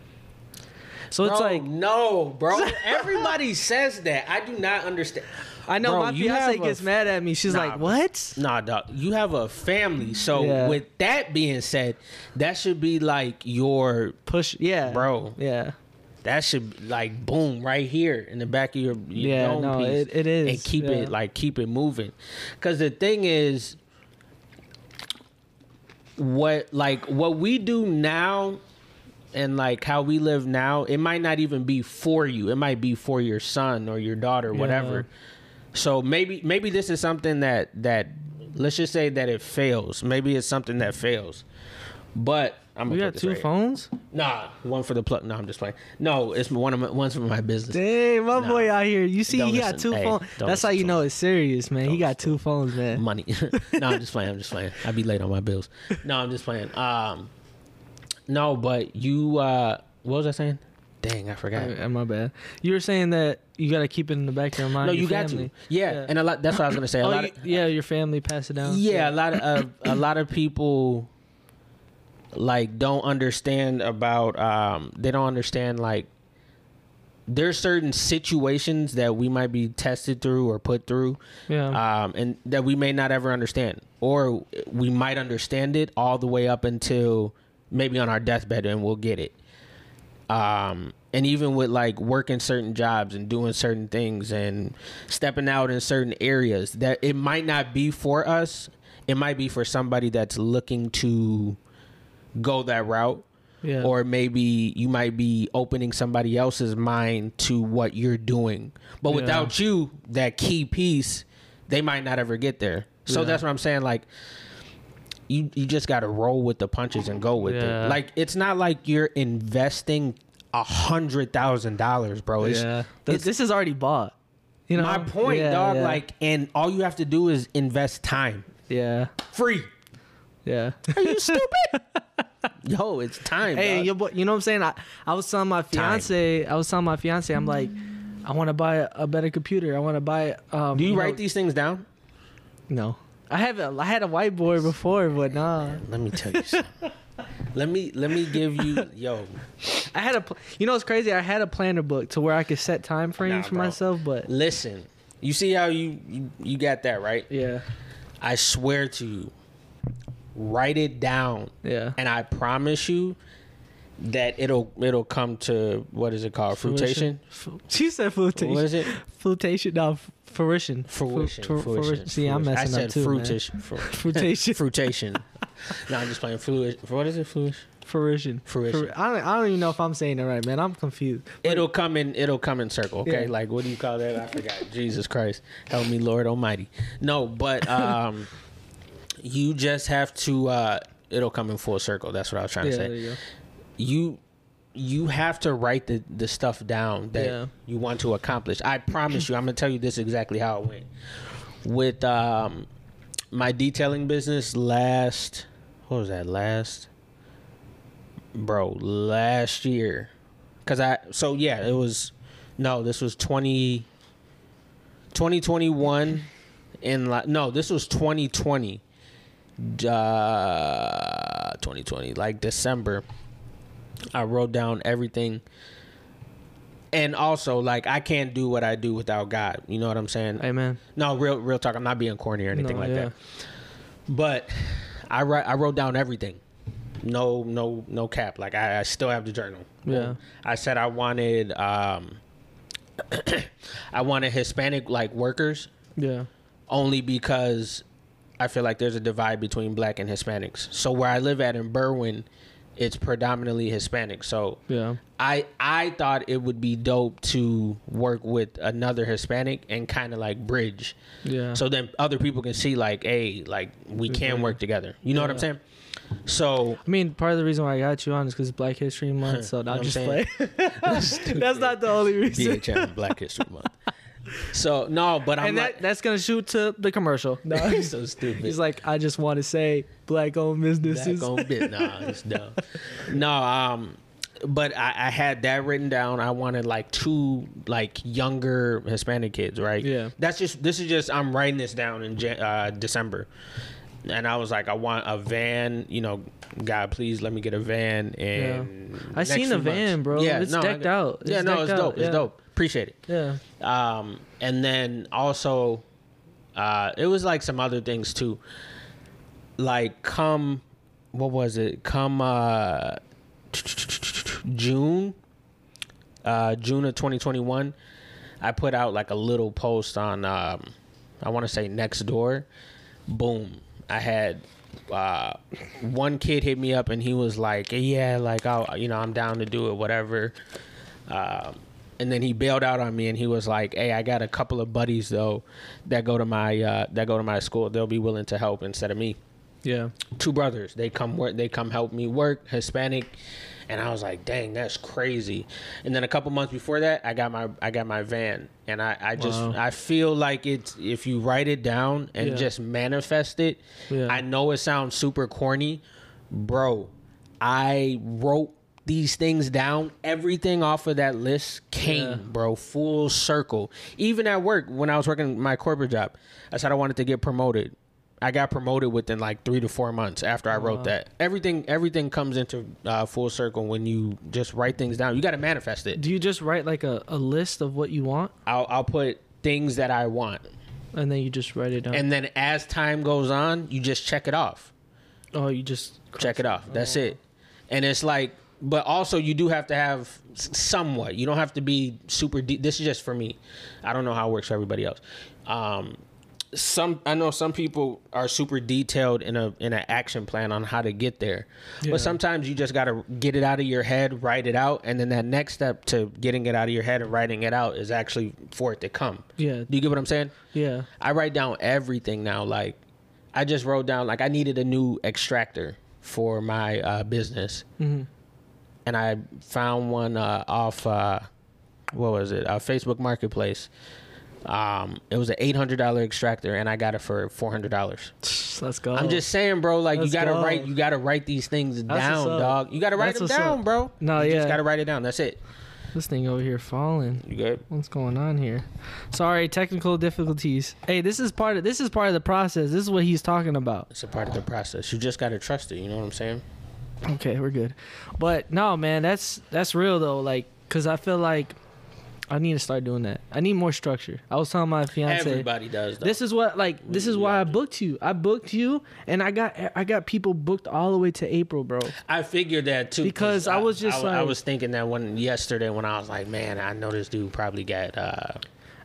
So it's like no, bro. [laughs] Everybody says that. I do not understand. I know Bro, my fiance gets mad at me. She's Nah, like, "What?" Nah, dog. You have a family, so Yeah. with that being said, that should be like your Push, yeah, Bro. yeah, that should like boom right here in the back of your, your Yeah, no, piece it- it is, and keep yeah. it like keep it moving because the thing is what like what we do now and like how we live now it might not even be for you. It might be for your son or your daughter whatever. So maybe maybe this is something that that let's just say that it fails. Maybe it's something that fails. But I'm We gonna got two right here. phones. Nah, one for the plug. No, I'm just playing. No, it's one of my, one's for my business. Dang, my Nah. boy out here. You see, Don't he got listen. two Hey, phones. That's how you know it's serious, man. Don't he got two phones, man. Money. [laughs] no, I'm just playing. I'm just playing. I be late on my bills. No, I'm just playing. Um, no, but you. uh What was I saying? Dang, I forgot. Uh, my bad. You were saying that you got to keep it in the back of your mind. no, you got family. to. Yeah, Yeah. and a lot. That's what I was gonna say. A Oh, lot you- of, yeah, your family pass it down. yeah, a lot of uh, a lot of people like don't understand about um they don't understand like there's certain situations that we might be tested through or put through yeah. um, and that we may not ever understand, or we might understand it all the way up until maybe on our deathbed, and we'll get it. Um, and even with like working certain jobs and doing certain things and stepping out in certain areas, that it might not be for us. It might be for somebody that's looking to go that route yeah. or maybe you might be opening somebody else's mind to what you're doing. But Yeah. without you, that key piece, they might not ever get there. So Yeah. that's what I'm saying. Like, you you just got to roll with the punches and go with it. Like, it's not like you're investing a hundred thousand dollars, bro. It's, yeah. It's this is already bought. You know my point, Yeah, dog. yeah. Like, and all you have to do is invest time, yeah, free. yeah. Are you [laughs] stupid? [laughs] Yo, it's time. Hey, dog. your boy, you know what I'm saying? I, I was telling my fiance, I was telling my fiance, I'm like, I want to buy a, better computer. I want to buy. Um, do you, know- write these things down? No, I have a, I had a whiteboard before, but nah. Let me tell you something. let me let me give you [laughs] yo. I had a, pl- you know, it's crazy. I had a planner book to where I could set time frames Nah, for bro. myself, but Listen, you see how you, you you got that right? yeah, I swear to you, write it down, yeah. and I promise you that it'll it'll come to what is it called? Fruitation. She said fruitation. What is it? Fruitation. No, fruition. Fruition. Fru- fru- fruition. See, I'm messing I said up too, man. fruition. [laughs] Fru- Fruitation. fruitation. no, I'm just playing fruition. What is it? Fruition. Fruition. Fruition. I don't, I don't even know if I'm saying it right, man. I'm confused. It'll come in. It'll come in circle. Okay, Yeah. like what do you call that? I forgot. Jesus Christ, help me, Lord Almighty. No, but um, [laughs] you just have to. uh It'll come in full circle. That's what I was trying Yeah, to there say. you go. You you have to write the the stuff down that Yeah. you want to accomplish. I promise you. I'm gonna tell you this exactly how it went with um my detailing business last. What was that last? bro, last year, cause I so yeah, it was no, this was 20, 2021 in like no, this was twenty twenty, uh, twenty twenty like December. I wrote down everything. And also, like, I can't do what I do without God. You know what I'm saying? Amen. No, real, real talk. I'm not being corny or anything No, like yeah. that. But I write, I wrote down everything. No, no, no cap. Like I, I still have the journal. Yeah. I said I wanted, um, [clears throat] I wanted Hispanic like workers Yeah. only because I feel like there's a divide between black and Hispanics. So where I live at in Berwyn, it's predominantly Hispanic. So Yeah. I I thought it would be dope to work with another Hispanic and kind of like bridge. Yeah. So then other people can see like, hey, like we can work together. You know what I'm saying? So I mean, part of the reason why I got you on is because Black History Month, [laughs] so not just play. [laughs] That's not the only [laughs] reason. BHM Black History Month. So no, but I'm and like, that, that's gonna shoot to the commercial. No, [laughs] He's so stupid. He's like, I just want to say black-owned businesses. Black on bit. Nah, it's [laughs] dumb. No, um, but I, I had that written down. I wanted like two like younger Hispanic kids, right? Yeah. That's just this is just I'm writing this down in uh, December, and I was like, I want a van. You know, God, please let me get a van. And I seen the van, bro. Yeah, It's I decked out. It's yeah, no, it's out, dope. It's yeah. dope. Appreciate it. Yeah. Um, and then also, uh, it was like some other things too. Like come, what was it? Come uh, June, uh, June of 2021, I put out like a little post on, um, I want to say Nextdoor. Boom, I had uh, one kid hit me up and he was like, "Yeah, like I, you know, I'm down to do it, whatever." Um, and then he bailed out on me and he was like, "Hey, I got a couple of buddies though that go to my uh, that go to my school. They'll be willing to help instead of me." Yeah. Two brothers, they come work, they come help me work, Hispanic, and I was like, "Dang, that's crazy." And then a couple months before that, I got my I got my van, and I I just Wow. I feel like it's if you write it down and Yeah. just manifest it. Yeah. I know it sounds super corny, bro. I wrote these things down. Everything off of that list came, Yeah. bro, full circle. Even at work, when I was working my corporate job, I said I wanted to get promoted. I got promoted within like three to four months after I wrote that. Everything, everything comes into uh, full circle when you just write things down. You got to manifest it. Do you just write like a, a list of what you want I'll, I'll put things that I want, and then you just write it down? and then as time goes on, you just check it off. oh, you just check it off. That's it. And it's like, but also you do have to have somewhat. You don't have to be super deep. This is just for me. I don't know how it works for everybody else. Um, some I know some people are super detailed in a in an action plan on how to get there, Yeah. but sometimes you just got to get it out of your head, write it out, and then that next step to getting it out of your head and writing it out is actually for it to come. Yeah. Do you get what I'm saying? Yeah. I write down everything now. Like, I just wrote down like I needed a new extractor for my uh, business, Mhm. And I found one uh, off uh, what was it? Uh, Facebook Marketplace. Um, it was an eight hundred dollar extractor, and I got it for four hundred dollars. Let's go. I'm just saying, bro. Like. Let's you gotta go. write, you gotta write these things That's down, dog. You gotta write That's them down, up. bro. No, you yeah. just gotta write it down. That's it. this thing over here falling. You good? What's going on here? Sorry, technical difficulties. Hey, this is part of this is part of the process. This is what he's talking about. It's a part of the process. You just gotta trust it. You know what I'm saying? Okay, we're good. But no, man, that's that's real though. Like, cause I feel like I need to start doing that. I need more structure. I was telling my fiance. Everybody does. Though. This is what like this is why I booked you. I booked you, and I got I got people booked all the way to April, bro. I figured that too Because I was just I, I was thinking that one yesterday when I was like, man, I know this dude probably got. uh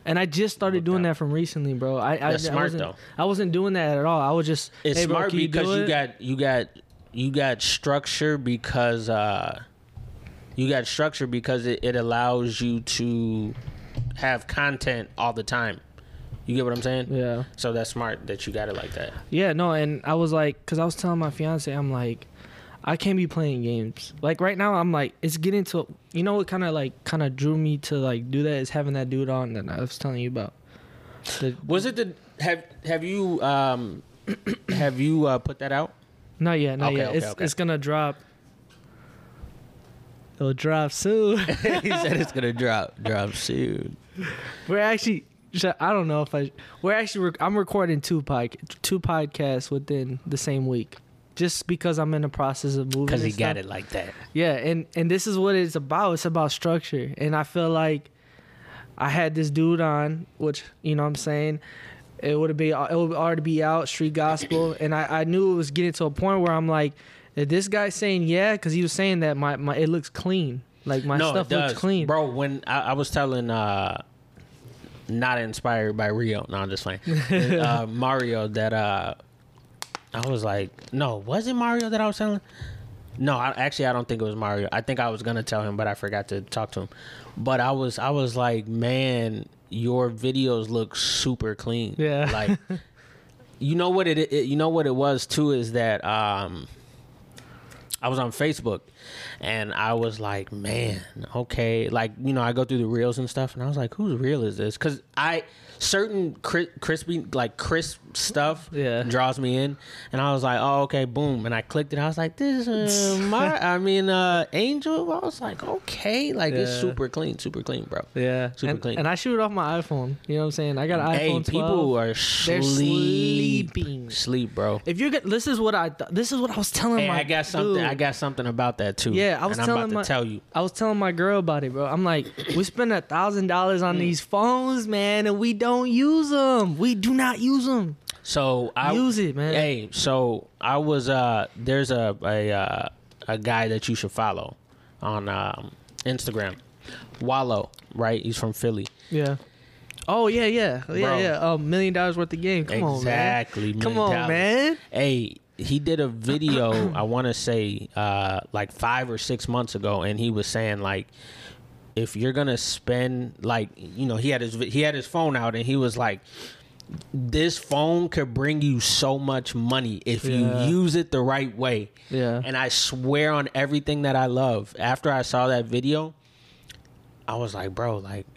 And I just started doing that from recently, bro. I, I, That's I smart, wasn't, though. I wasn't doing that at all. I was just It's hey, bro, smart can you because you, got you got you got structure because uh you got structure because it, it allows you to have content all the time. You get what I'm saying? yeah. So that's smart that you got it like that. Yeah, no, and I was like, because I was telling my fiance, I'm like, I can't be playing games. Like right now, I'm like, it's getting to, you know, what kind of like kind of drew me to like do that is having that dude on that I was telling you about. The, Was it the have have you um [coughs] have you uh put that out? Not yet, not Okay, yet. okay, it's okay. it's gonna drop. It'll drop soon. [laughs] he said it's gonna [laughs] drop drop soon. we're actually. I don't know if I. We're actually. Rec- I'm recording two pod, two podcasts within the same week, just because I'm in the process of moving. Because he and got it like that. Yeah, and and this is what it's about. It's about structure, and I feel like I had this dude on, which you know what I'm saying. It would have be it would already be out street gospel, and I I knew it was getting to a point where I'm like, this guy's saying yeah, because he was saying that my my it looks clean, like my no, stuff looks clean. bro. When I, I was telling, uh, not inspired by Rio. No, I'm just playing. [laughs] uh, Mario that uh, I was like, no, was it Mario that I was telling? No, I, actually, I don't think it was Mario. I think I was gonna tell him, but I forgot to talk to him. But I was, I was like, man, your videos look super clean. Yeah. like, [laughs] you know what it, it, you know what it was too is that um, I was on Facebook, and I was like, man, okay, like you know, I go through the reels and stuff, and I was like, whose reel is this? Because I certain cri- crispy, like crisp stuff, Yeah. draws me in, and I was like, oh, okay, boom, and I clicked it. I was like, this, uh, [laughs] my, I mean, uh, Angel. I was like, okay, like it's super clean, super clean, bro. yeah, Super and, clean. and I shoot it off my iPhone. You know what I'm saying? I got an Hey, iPhone 12. people are sleep, sleeping. sleep, bro. If you're this is what I th- this is what I was telling Hey, my I got something. dude. I got something about that too. Yeah, I was and I'm telling about my- to tell you. I was telling my girl about it, bro. I'm like, we spend a thousand dollars on these phones, man, and we don't use them. We do not use them. So I Use it, man. Hey, so I was uh there's a a uh, a guy that you should follow on um, Instagram. Wallo, right? He's from Philly. Yeah. Oh yeah, yeah, yeah, Bro. yeah. A million dollars worth of game. Come exactly. on, man. Come on, dollars. man. Hey, he did a [clears throat] video. I want to say uh like five or six months ago, and he was saying like. If you're gonna spend like you know he had his he had his phone out and he was like this phone could bring you so much money if Yeah. you use it the right way. Yeah. And I swear on everything that I love, after I saw that video, I was like, bro, like,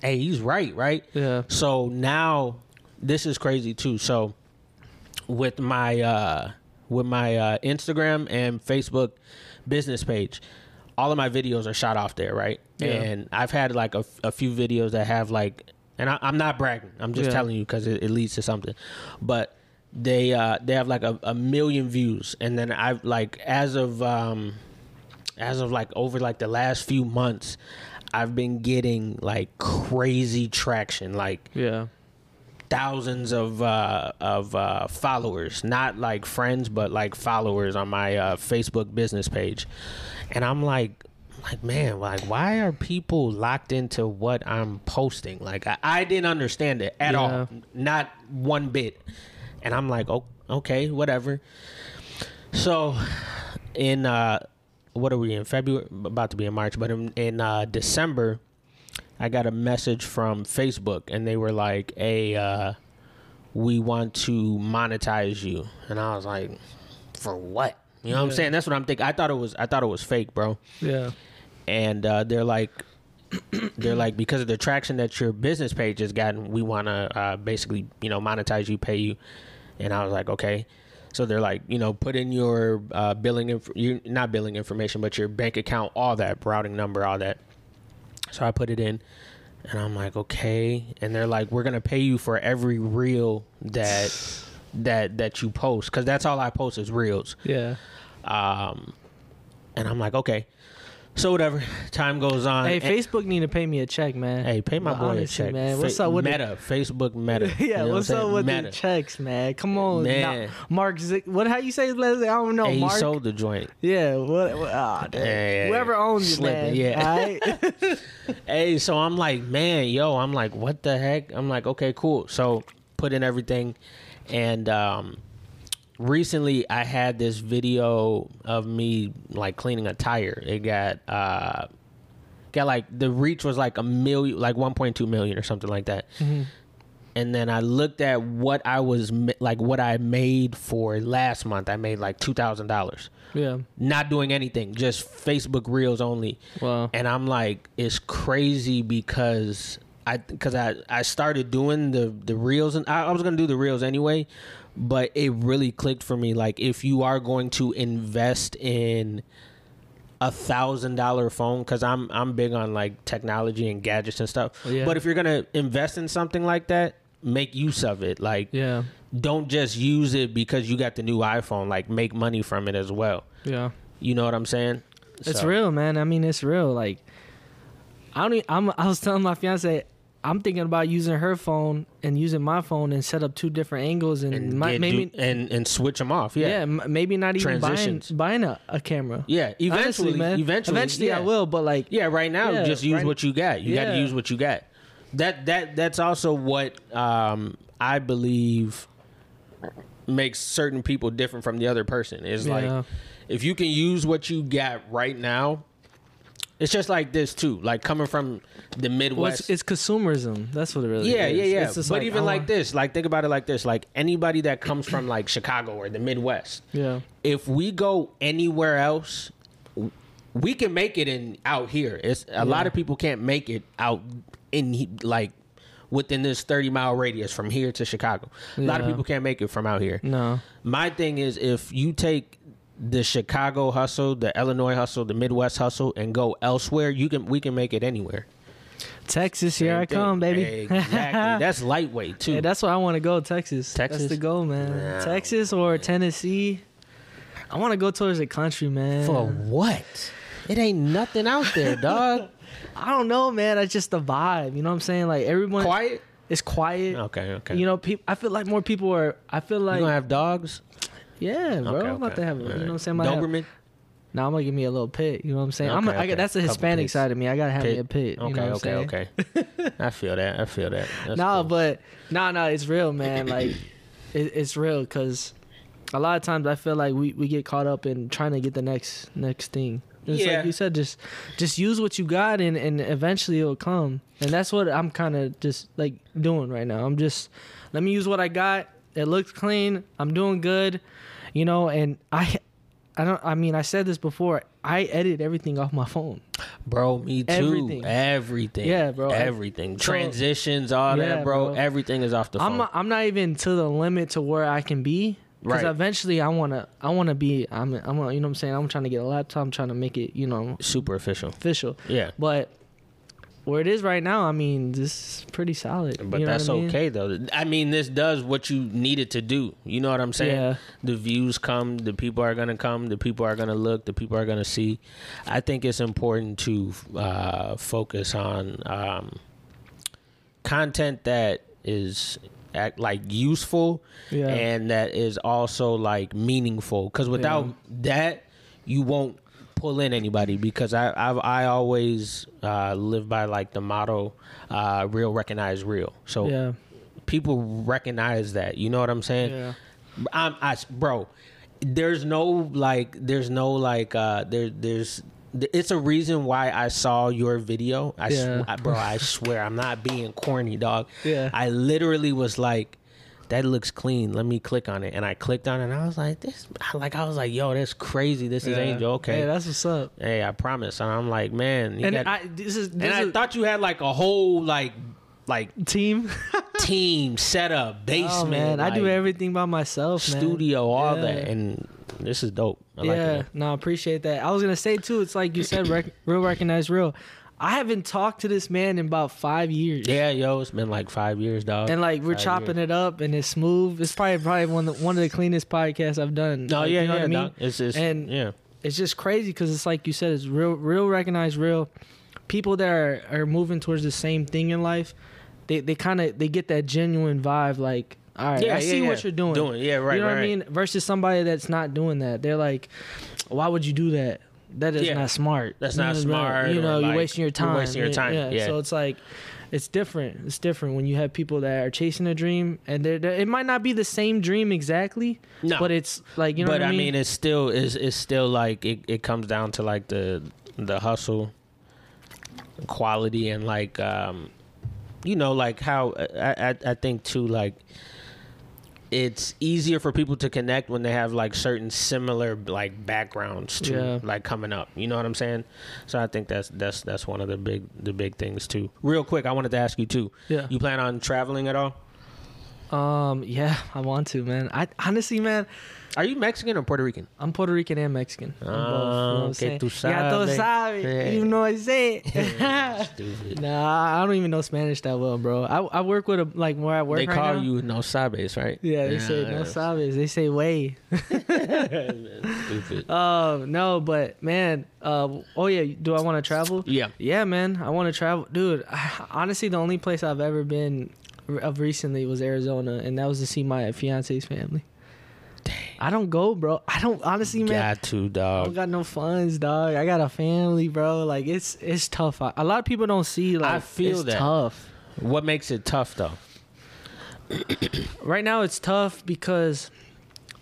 hey, he's right, right? Yeah. So now this is crazy too. So with my uh with my uh Instagram and Facebook business page, all of my videos are shot off there, right? Yeah. And I've had like a, a few videos that have like, and I, I'm not bragging. I'm just Yeah. telling you because it, it leads to something. But they uh they have like a, a million views, and then I've like as of um as of like over like the last few months, I've been getting like crazy traction, like Yeah. Thousands of uh, of uh, followers, not like friends, but like followers on my uh, Facebook business page, and I'm like, like man, like why are people locked into what I'm posting? Like I, I didn't understand it at Yeah. all, not one bit, and I'm like, oh, okay, whatever. So, in uh, what are we in February? About to be in March, but in, in uh, December. I got a message from Facebook and they were like, "Hey, uh, we want to monetize you," and I was like, "For what?" You know what I'm saying? That's what I'm thinking. I thought it was. I thought it was fake, bro. Yeah. And uh, they're like, they're like, because of the traction that your business page has gotten, we want to uh, basically, you know, monetize you, pay you. And I was like, okay. So they're like, you know, put in your uh, billing, inf- you not billing information, but your bank account, all that, routing number, all that. So I put it in, and I'm like, okay. And they're like, we're gonna pay you for every reel that [sighs] that that you post, because that's all I post is reels. Yeah. Um, and I'm like, okay. So whatever. Time goes on. Hey, Facebook need to pay me a check, man. Hey, pay my boy honestly, a check. man. What's Fa- up with the- Meta? Facebook Meta. [laughs] You yeah, know what what's up with Meta. the checks, man? Come on, Man. now, Mark. Zick, what? How you say name? I don't know. Hey, he Mark. sold the joint. yeah. What? what ah, damn. Hey, Whoever owns it, man. yeah. Alright? [laughs] [laughs] Hey, so I'm like, man, yo, I'm like, what the heck? I'm like, okay, cool. So put in everything, and um, recently I had this video of me like cleaning a tire. It got uh, got like the reach was like a million, like 1.2 million or something like that. And then I looked at what I was like, what I made for last month. I made like two thousand dollars, yeah. not doing anything, just Facebook Reels only Wow. and I'm like, it's crazy because I because I I started doing the the reels and I, I was gonna do the reels anyway, but it really clicked for me. Like if you are going to invest in a thousand dollar phone because I'm I'm big on like technology and gadgets and stuff. Oh, yeah. But if you're gonna invest in something like that, make use of it. Like Yeah. don't just use it because you got the new iPhone. Like make money from it as well. Yeah. You know what I'm saying? It's So- real, man. I mean, it's real. Like, I don't. Even, I'm. I was telling my fiance, I'm thinking about using her phone and using my phone and set up two different angles and, And might, get- maybe. do- and and switch them off. yeah, Yeah. maybe not even buying buying a, a camera. Yeah. Eventually, Honestly, man. eventually, eventually, yeah. I will. But like, Yeah, right now, Yeah, just use right- what you got. You got to use what you got. That that that's also what um, I believe makes certain people different from the other person. Is like if you can use what you got right now. It's just like this too. Like coming from the well, Midwest. it's, it's consumerism. That's what it really yeah, is. yeah, yeah. It's just But even I like this, like think about it like this. Like anybody that comes from like Chicago or the Midwest, Yeah. if we go anywhere else, we can make it in out here. It's a lot of people can't make it out in like within this 30 mile radius from here to Chicago. A lot of people can't make it from out here. No. My thing is if you take the Chicago hustle, the Illinois hustle, the Midwest hustle and go elsewhere, you can we can make it anywhere. Texas, here Same I thing. come, baby. Exactly. [laughs] That's lightweight too. Yeah, that's where I want to go. Texas. Texas? That's the goal, man. Texas or Tennessee. I want to go towards the country, man. For what? It ain't nothing out there, [laughs] dog. I don't know, man. That's just the vibe. You know what I'm saying? Like everyone, Quiet. it's quiet. Okay, okay. You know, people. I feel like more people are. I feel like you gonna have dogs? Yeah, bro. Okay, I'm about okay. to have. All You know right. what I'm saying? I'm about have- Doberman. Now I'm gonna give me a little pit. You know what I'm saying? I'm. Okay, I, okay. that's the Hispanic pits. side of me. I gotta have me a pit. You Okay, know what I'm okay, saying? okay. [laughs] I feel that. I feel that. That's No, cool. but no, no, it's real, man. Like [coughs] it, it's real because a lot of times I feel like we, we get caught up in trying to get the next next thing. It's Yeah. like you said, just just use what you got and, and eventually it'll come. And that's what I'm kind of just like doing right now. I'm just let me use what I got. It looks clean. I'm doing good, you know. And I I don't. I mean, I said this before. I edit everything off my phone. bro, me too. Everything. Everything. Yeah, bro. Everything. So- Transitions, all Yeah, that, bro. bro. Everything is off the phone. I'm not, I'm not even to the limit to where I can be. Because Right. eventually I wanna I wanna be I'm I'm you know what I'm saying I'm trying to get a laptop I'm trying to make it you know Super official. official Yeah. but where it is right now I mean this is pretty solid But you know that's I mean? okay though. I mean, this does what you needed to do. You know what I'm saying? Yeah. The views come, the people are gonna come, the people are gonna look, the people are gonna see. I think it's important to uh, focus on um, content that is act like useful Yeah. and that is also like meaningful. Because without that, you won't pull in anybody. Because I I've, I always uh, live by like the motto, uh, "Real recognize real." So yeah people recognize that. You know what I'm saying? yeah I'm, I, bro. There's no like. There's no like. Uh, there, there's. It's a reason why I saw your video. I, Yeah. sw- I- bro. I swear, I'm not being corny, dog. Yeah. I literally was like, "That looks clean. Let me click on it." And I clicked on it, and I was like, "This." Like I was like, "Yo, that's crazy. This is yeah. Angel." Okay. hey that's what's up hey, I promise. And I'm like, man. you and got- I this is this and I thought you had like a whole like like team team setup [laughs] oh, basement. oh man I do everything by myself man. studio, all Yeah. that, and this is dope. I like yeah, it. no, I appreciate that. I was gonna say too. It's like you said, rec- real recognize real. I haven't talked to this man in about five years. Yeah, yo, it's been like five years, dog. and like we're Five chopping years. it up and it's smooth. It's probably probably one of the, one of the cleanest podcasts I've done. No, Like, yeah, you know yeah, what I mean. dog. It's just, And- yeah, It's just crazy because it's like you said, it's real, real recognize real. People that are, are moving towards the same thing in life, they they kind of they get that genuine vibe. Like, all right, yeah, I yeah, see yeah. what you're doing. Doing, yeah, right, you know right, what I mean? Versus somebody that's not doing that. They're like, why would you do that? That is Yeah. not smart. That's You not know, smart You know, you're like, wasting your time. wasting your time, yeah. So it's like, it's different. It's different when you have people that are chasing a dream, and they're, they're- it might not be the same dream exactly. No. But it's like you know. but what I I mean, it's still, is it's still like it, it comes down to like the the hustle, quality, and like um, you know, like how I I, I think too, like it's easier for people to connect when they have like certain similar like backgrounds to Yeah. like coming up. You know what I'm saying? So I think that's that's that's one of the big the big things too. Real quick, I wanted to ask you too. Yeah. You plan on traveling at all? Um, yeah, [laughs] I want to, man. I honestly, man, Are you Mexican or Puerto Rican? I'm Puerto Rican and Mexican. I'm both, you know Ah, que saying? tú sabes. Yeah. You know I say. [laughs] Stupid. nah, I don't even know Spanish that well, bro. I, I work with a like where I work They right call now. you no sabes, right? Yeah, they say no sabes. They say way. [laughs] Stupid. Um, no, but man, uh, oh yeah, do I want to travel? Yeah. Yeah, man, I want to travel, dude. [sighs] Honestly, the only place I've ever been of recently was Arizona, and that was to see my fiance's family. I don't go, bro. I don't honestly, man. Got to, dog. I don't got no funds, dog. I got a family, bro. Like it's it's tough. I, a lot of people don't see like I feel it's that. tough. What makes it tough, though? [clears throat] right now it's tough because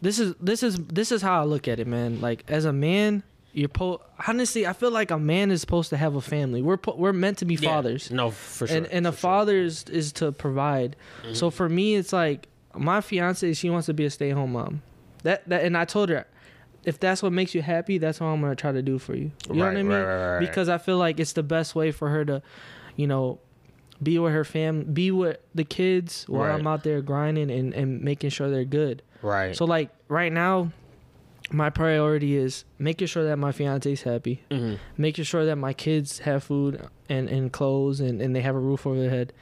this is this is this is how I look at it, man. Like as a man, you're po- honestly, I feel like a man is supposed to have a family. We're po- we're meant to be Yeah. fathers, No, for sure. and and a for sure. father is is to provide. Mm-hmm. So for me, it's like my fiance, she wants to be a stay home mom. That that, and I told her. If that's what makes you happy, that's what I'm gonna try to do for you. You know what I mean? right, right, right. Because I feel like it's the best way for her to, you know, be with her fam, be with the kids while Right. I'm out there grinding and, and making sure they're good. Right. So like right now, my priority is making sure that my fiance's happy, Mhm. making sure that my kids have food and, and clothes and, and they have a roof over their head.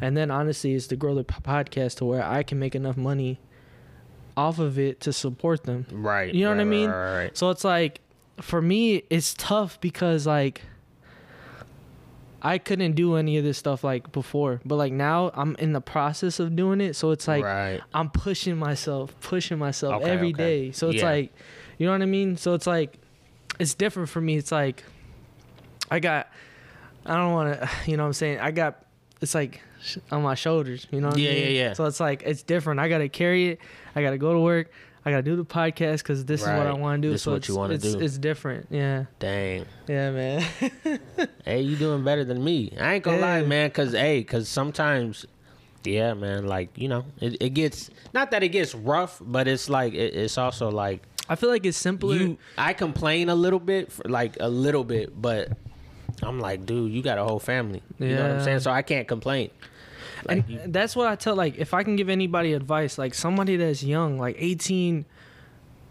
And then honestly is to grow the podcast to where I can make enough money off of it to support them. Right. You know what I mean? Right, right, right. So it's like for me it's tough because like I couldn't do any of this stuff like before, but like now I'm in the process of doing it. So it's like right. I'm pushing myself, pushing myself Okay, every okay. day. So it's Yeah. like, you know what I mean? So it's like, it's different for me. It's like, I got, I don't want to, [sighs] you know what I'm saying? I got, it's like on my shoulders, you know what Yeah, I mean? yeah, yeah. So it's like, it's different. I got to carry it. I got to go to work. I got to do the podcast because this is what I want to do. This so what it's, you wanna do. It's different. Yeah. Dang. Yeah, man. [laughs] Hey, you doing better than me. I ain't gonna lie, man. Cause hey, cause sometimes, yeah, man. Like you know, it, it gets not that it gets rough, but it's like it, it's also like I feel like it's simpler. you. I complain a little bit, for, like a little bit, but I'm like, dude, you got a whole family. You know what I'm saying? So I can't complain. Like, you- and that's what I tell like if I can give anybody advice like somebody that's young like 18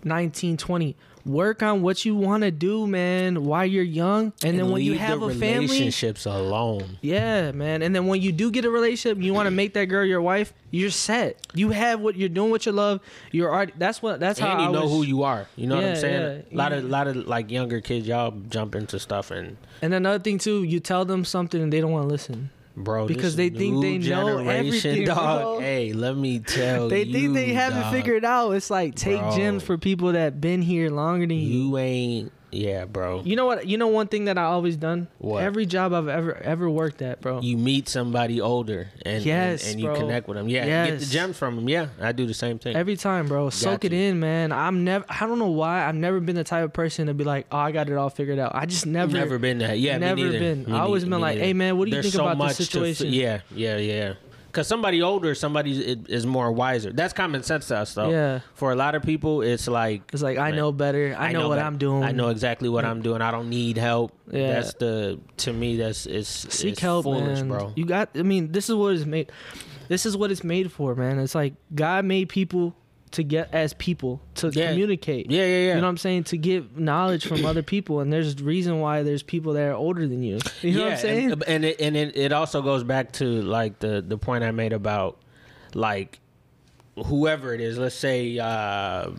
19 20 work on what you want to do man while you're young and, then when you have the a family relationships alone. yeah man and then when you do get a relationship you want to make that girl your wife you're set you have what you're doing what you love you're already that's what that's how and you I know was, who you are. You know what I'm saying? yeah. A lot of Yeah. lot of like younger kids, y'all jump into stuff and and another thing too you tell them something and they don't want to listen bro, Because they think they know everything, dog. bro. Hey, let me tell you. they you, think they have dog, it figured out it's like take Bro. gems for people that been here longer than you You ain't, yeah, bro. You know what? You know one thing that I always done. What? Every job I've ever ever worked at, bro. You meet somebody older and Yes, and, and you bro. connect with them. Yeah, you get the Yes. gems from them. Yeah, I do the same thing. Every time, bro. Soak it in, man. I'm never. I don't know why. I've never been the type of person to be like, oh, I got it all figured out. I just never. never been that. Yeah, never been. Me I always been like, hey, man, what do you There's think so about this to situation? yeah, yeah, yeah. Because somebody older, somebody is, is more wiser. That's common sense to us, though. Yeah. For a lot of people, it's like It's like I Man, know better. I, know, what bet- I'm doing. I know exactly what I'm doing. I don't need help. Yeah. That's the to me. That's it's Seek it's help, foolish, man. bro. You got. I mean, this is what it's made. This is what it's made for, man. It's like God made people to get as people to Yeah. communicate. Yeah, yeah, yeah. You know what I'm saying? To get knowledge from other people, and there's a reason why there's people that are older than you. [laughs] You know what I'm saying? And, and it and it, it also goes back to like the the point I made about like whoever it is. Let's say uh,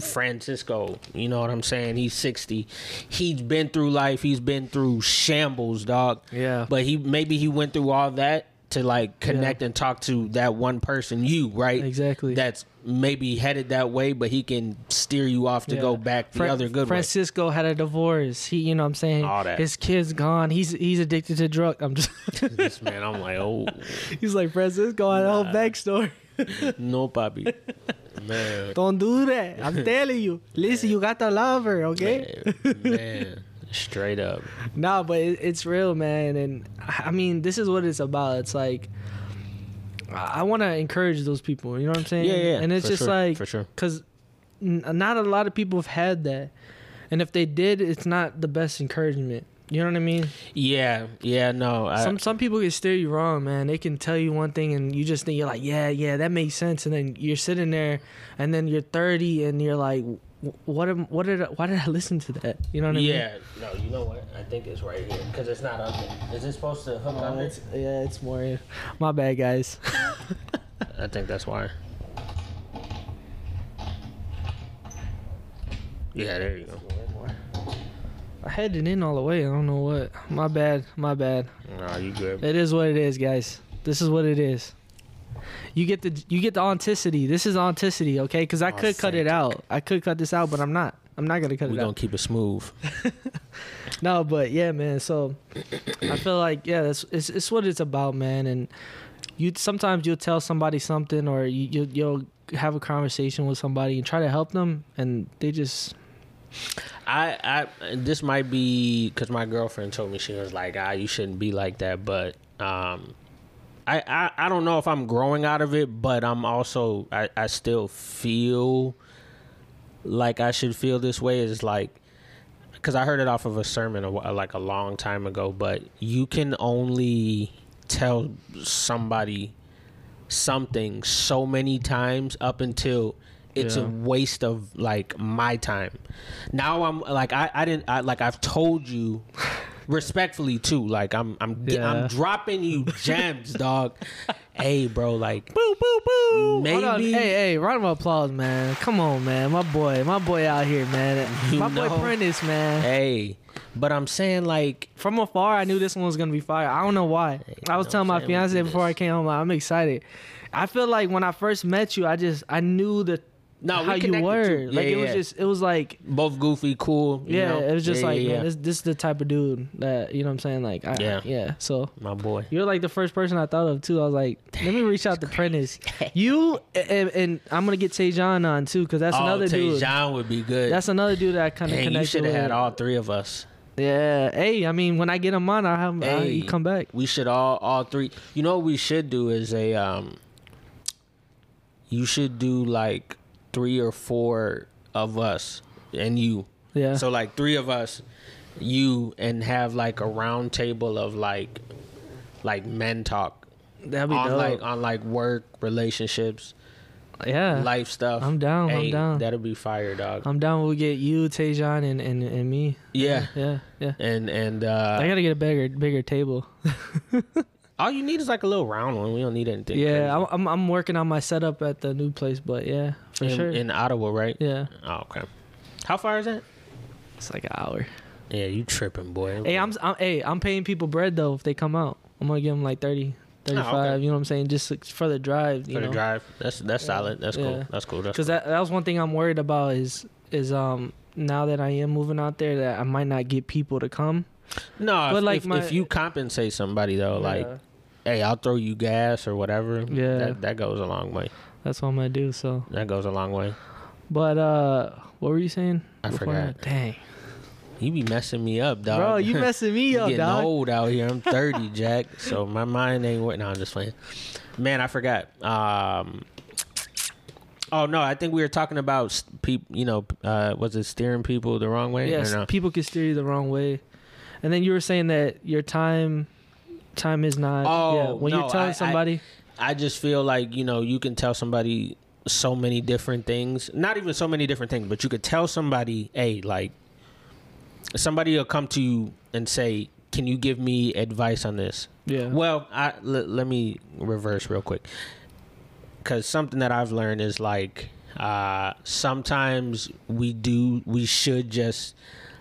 Francisco. You know what I'm saying? He's 60. He's been through life. He's been through shambles, dog. Yeah. But he maybe he went through all that to like connect and talk to that one person, you right? Exactly. That's maybe headed that way, but he can steer you off to Yeah. go back the Fra- other good way. Francisco had a divorce. He, you know, what I'm saying All that. his kid's gone. He's he's addicted to drug. I'm just. [laughs] this man, I'm like, oh. he's like Francisco had a whole backstory. [laughs] No, papi. Man. Don't do that. I'm [laughs] telling you. Listen, you got to love her, okay? Man, man. Straight up. No, but it, it's real, man. And I mean, this is what it's about. It's like I want to encourage those people. You know what I'm saying? Yeah, yeah, And it's just sure, like for sure. because not a lot of people have had that, and if they did, it's not the best encouragement. You know what I mean? Yeah, yeah, no. I, some some people can steer you wrong, man. They can tell you one thing and you just think you're like, yeah, yeah, that makes sense, and then you're sitting there, and then you're 30 and you're like, "Wh- what am, what did I, why did I listen to that? You know what I mean? yeah, no. You know what? I think it's right here because it's not under. Is it supposed to hook Oh, it's, yeah, it's more. My bad, guys. I think that's why. Yeah, there you go. I had it in all the way. I don't know what. My bad. My bad. No, you good. It is what it is, guys. This is what it is. You get the you get the authenticity. This is authenticity, okay? Because I could cut it out. I could cut this out, but I'm not. I'm not gonna cut it out. We're it gonna keep it smooth. [laughs] No, but yeah, man. So I feel like yeah, that's it's it's what it's about, man. And you sometimes you'll tell somebody something, or you you'll, you'll have a conversation with somebody and try to help them, and they just I, I, this might be because my girlfriend told me she was like, ah, you shouldn't be like that. But, um, I, I, I don't know if I'm growing out of it, but I'm also, I, I still feel like I should feel this way. Is like, because I heard it off of a sermon a, uh, like a long time ago. But you can only tell somebody something so many times up until it's a waste of like my time. Now I'm like I, I didn't I, like I've told you [laughs] respectfully too. Like I'm I'm Yeah. I'm dropping you [laughs] gems, dog. hey, bro, like boo boo boo. Maybe- Hey hey, round of applause, man. Come on, man. My boy, my boy out here, man. My boy know. Prentice, man. hey, but I'm saying like From afar, I knew this one was gonna be fire. I don't know why. I was telling my I'm saying? We fiance before I came home, like, I'm excited. I feel like when I first met you, I just I knew that No, we how you were. too. Like Yeah, it was yeah. just it was like both goofy, cool. you yeah, know? it was just Yeah, like yeah, man, yeah. this this is the type of dude that you know what I'm saying. Like I, Yeah. yeah. So my boy. you're like the first person I thought of too. I was like, let me reach out to Prentice. [laughs] You and, and I'm gonna get Tajon on too because that's oh, another dude. John would be good. That's another dude that I kind of connected you should have had all three of us. Yeah. Hey, I mean, when I get him on, I'll have. I'll- Hey. come back. We should all all three. You know what we should do is a um. You should do like three or four of us and you. Yeah. So like three of us, you and have like a round table of like, like men talk That'd be on dope. like on like work relationships, yeah. life stuff. I'm down, I'm down. That'll be fire, dog. I'm down. We'll get you, Tajon, and, and and me. yeah. Yeah. Yeah. And and uh, I gotta get a bigger bigger table. [laughs] all you need is like a little round one. We don't need anything. Yeah, I'm, I'm I'm working on my setup at the new place, but yeah, for in, sure. in Ottawa, right? yeah, Oh, okay. How far is that? it's like an hour. Yeah, you tripping, boy. Hey, I'm, I'm hey I'm paying people bread though if they come out. I'm gonna give them like 30, 35. Oh, okay. You know what I'm saying? Just like, for the drive. You for know? the drive. That's that's solid. That's cool. Yeah. That's cool. That's Because cool. that, that was one thing I'm worried about is is um now that I am moving out there that I might not get people to come. no, but if, like if, my- if you compensate somebody though, like, hey, I'll throw you gas or whatever. Yeah. that, that goes a long way. That's what I'm gonna do. So, That goes a long way. but uh, what were you saying? I forgot. that? Dang, You be messing me up, dog. bro, you [laughs] messing me up, getting dog. old out here. I'm [laughs] 30, Jack. So my mind ain't what. No, I'm just playing. Man, I forgot. Um. Oh no, I think we were talking about people. You know, uh, was it steering people the wrong way? Yes, no? people can steer you the wrong way. And then you were saying that your time, time is not. Oh, yeah, when no, you're telling I- somebody, I just feel like you know you can tell somebody so many different things. Not even so many different things, but you could tell somebody, hey, like somebody will come to you and say, "Can you give me advice on this?" yeah, Well, I let, let me reverse real quick because something that I've learned is like uh, sometimes we do we should just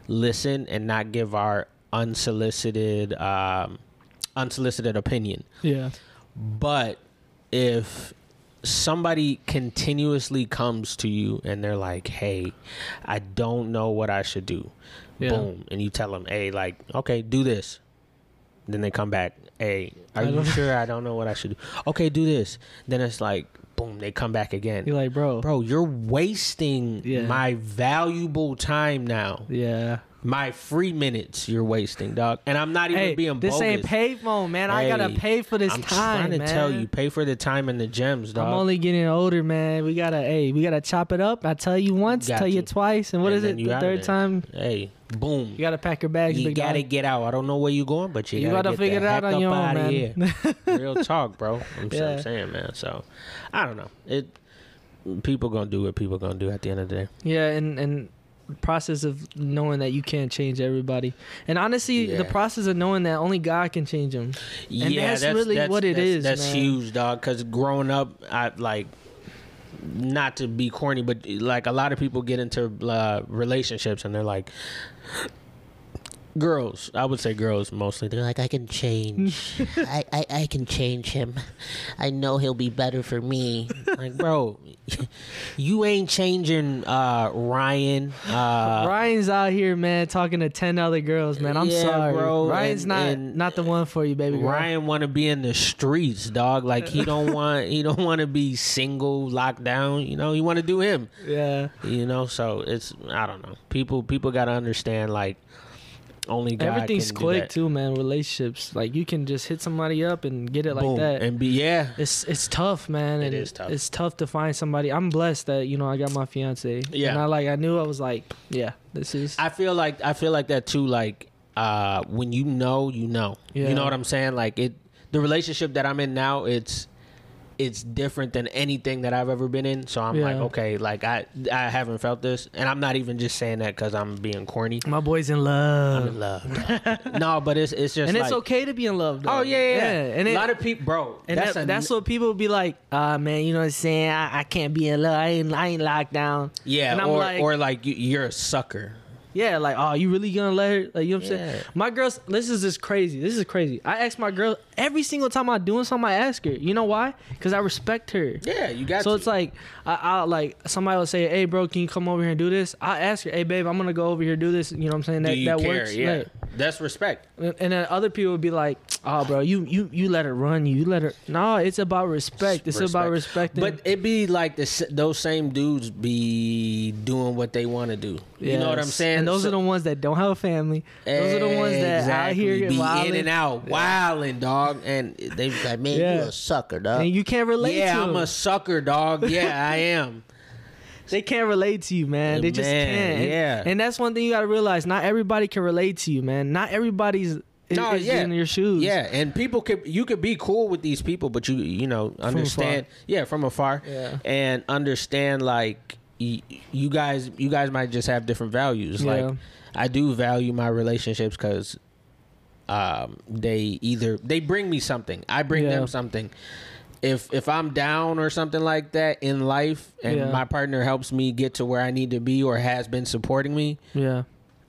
listen and not give our unsolicited um, unsolicited opinion. yeah, But if somebody continuously comes to you and they're like, "Hey, I don't know what I should do," Yeah. boom, and you tell them, "Hey, like, okay, do this." Then they come back, "Hey, are you [laughs] sure I don't know what I should do?" Okay, do this. Then it's like, boom, they come back again. you're like, bro, Bro, you're wasting Yeah. my valuable time now. yeah, My free minutes you're wasting, dog. And I'm not even Hey, being this bogus. ain't payphone, man. I gotta pay for this time. I'm trying to man. tell you, pay for the time and the gems, dog. I'm only getting older, man. We gotta, hey, we gotta chop it up. I tell you once, Got tell you to. twice, and what And is it? The third time, hey, boom. you gotta pack your bags. You gotta dog. get out. I don't know where you going, but you, You gotta, gotta figure it out on your own, man. [laughs] Real talk, bro. I'm, Yeah. I'm saying, man. So I don't know. It people gonna do what people gonna do at the end of the day. Yeah, and and process of knowing that you can't change everybody, and honestly, the process of knowing that only God can change them. yeah, that's really what it that's, is, That's huge, dog. Because growing up, I like not to be corny, but like a lot of people get into uh, relationships and they're like. Girls, I would say girls mostly. They're like, I can change. [laughs] I, I, I can change him. I know he'll be better for me. like, bro, you ain't changing uh, Ryan. Uh, Ryan's out here, man, talking to ten other girls, man. I'm Yeah, sorry, bro, Ryan's and- not and- not the one for you, baby girl. Ryan want to be in the streets, dog. Like he don't [laughs] want he don't want to be single, locked down. You know, he want to do him. Yeah, You know, so it's I don't know. People people got to understand like only God everything's quick too, man. Relationships, like you can just hit somebody up and get it like that. and be yeah. it's it's tough, man. It and is tough. It's tough to find somebody. I'm blessed that you know I got my fiance. Yeah. and I like I knew I was like, yeah, this is. I feel like I feel like that too. Like uh, when you know, you know. Yeah. You know what I'm saying? Like it, the relationship that I'm in now, it's it's different than anything that I've ever been in. So I'm like, okay, like I I haven't felt this, and I'm not even just saying that because I'm being corny. my boy's in I'm love, in love. [laughs] no, but it's it's just and it's okay to be in love. Though. Oh yeah, yeah, yeah. and a lot of people, bro. And that's that's, a, that's what people be like, uh man, you know what I'm saying? I, I can't be in love. I ain't I ain't locked down. yeah, and I'm or like- or like you, you're a sucker. Yeah, like, oh, you really gonna let her? Like, you know what I'm Yeah. saying? My girls, this is just crazy. This is crazy. I ask my girl every single time I'm doing something. I ask her. You know why? Because I respect her. Yeah, you got. So to. it's like, I, I like somebody will say, "Hey, bro, can you come over here and do this?" I ask her, "Hey, babe, I'm gonna go over here and do this." You know what I'm saying? That that care? works. Yeah, Like, that's respect. and then other people would be like, "Oh, bro, you you you let her run you. You let her." No, it's about respect. It's about respecting. But it be like the those same dudes be doing what they want to do. You know what I'm saying? And those So- are the ones that don't have a family. Those are the ones that out here be wilding. in and out, wilding, dog. And they be like, man, Yeah. you a sucker, dog. and you can't relate yeah, to I'm a sucker, dog. Yeah, I am. They can't relate to you, man. They just can't. Yeah. And that's one thing you got to realize. Not everybody can relate to you, man. Not everybody's No, is yeah. in your shoes. Yeah, and people could you could be cool with these people, but you you know understand. Yeah, from afar. Yeah. and understand like y- you guys you guys might just have different values. Yeah. Like I do value my relationships because um, they either they bring me something, I bring Yeah. them something. If if I'm down or something like that in life, and Yeah. my partner helps me get to where I need to be or has been supporting me, Yeah.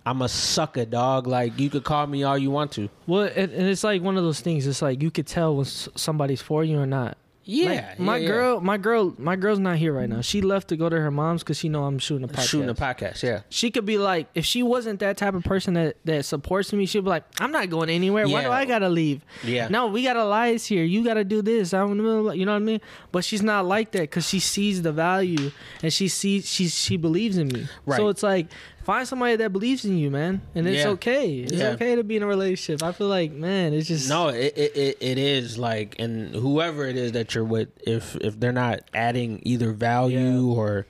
I'm a sucker, dog. Like you could call me all you want to. Well, and, and it's like one of those things. It's like you could tell when somebody's for you or not. Yeah, Like, my yeah, yeah. girl, my girl, my girl's not here right now. She left to go to her mom's because she know I'm shooting a podcast. shooting a podcast. Yeah, she could be like, if she wasn't that type of person that, that supports me, she'd be like, I'm not going anywhere. Why do I gotta leave? Yeah. No, we got Elias here. You gotta do this. The middle. of- You know what I mean? But she's not like that because she sees the value and she sees she she believes in me. Right. So it's like find somebody that believes in you, man, and it's Yeah. okay. It's Yeah. okay to be in a relationship. I feel like, man, it's just No, it, it it is like, and whoever it is that you're with, if if they're not adding either value Yeah. or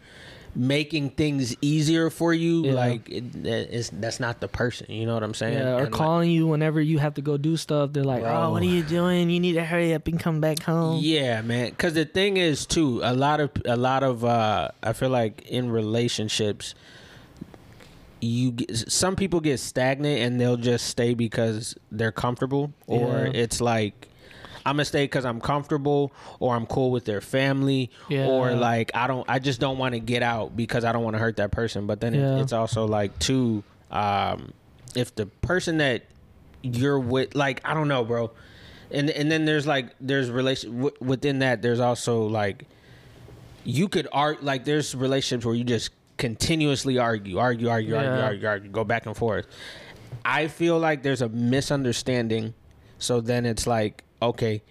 making things easier for you, Yeah. like it, it's that's not the person. You know what I'm saying? Yeah, or And, like, calling you whenever you have to go do stuff. They're like, Bro. "Oh, what are you doing? You need to hurry up and come back home." Yeah, man. Because the thing is, too, a lot of a lot of uh, I feel like in relationships, you get, some people get stagnant and they'll just stay because they're comfortable, or Yeah. it's like. I'm gonna stay because I'm comfortable, or I'm cool with their family, Yeah. or like I don't, I just don't want to get out because I don't want to hurt that person. But then it, it's also like too, um, if the person that you're with, like I don't know, bro, and and then there's like there's relation w- within that. There's also like you could art like there's relationships where you just continuously argue, argue, argue, argue, Yeah. argue, argue, go back and forth. I feel like there's a misunderstanding, so then it's like okay,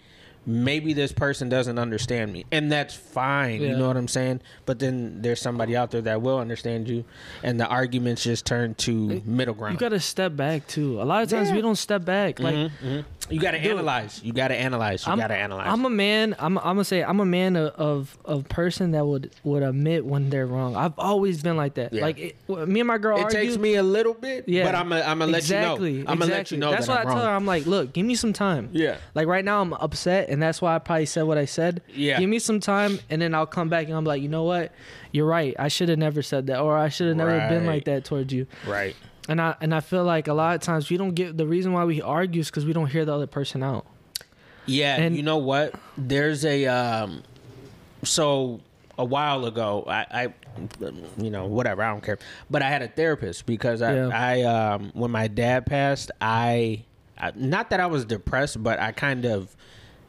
maybe this person doesn't understand me and that's fine you know what i'm saying but then there's somebody out there that will understand you and the arguments just turn to middle ground You gotta step back too. A lot of times Yeah. we don't step back. Like Mhm. You gotta analyze you gotta analyze you I'm, gotta analyze I'm a man. I'm. I'm gonna say I'm a man of of, of person that would would admit when they're wrong. I've always been like that. Yeah. Like it, me and my girl it argue. takes me a little bit Yeah. but i'm gonna I'm let exactly. you know i'm gonna let you know That's that why I'm tell her. I'm like, look, give me some time. yeah Like right now, I'm upset, and that's why I probably said what I said. Yeah. Give me some time, and then I'll come back and I'm like, you know what? You're right. I should have never said that, or I should have never been like that towards you. right And I and I feel like a lot of times we don't get the reason why we argue is because we don't hear the other person out. Yeah, And- you know what? There's a um so a while ago, I, I you know, whatever, I don't care. But I had a therapist because I, Yeah. I um when my dad passed, I, I not that I was depressed, but I kind of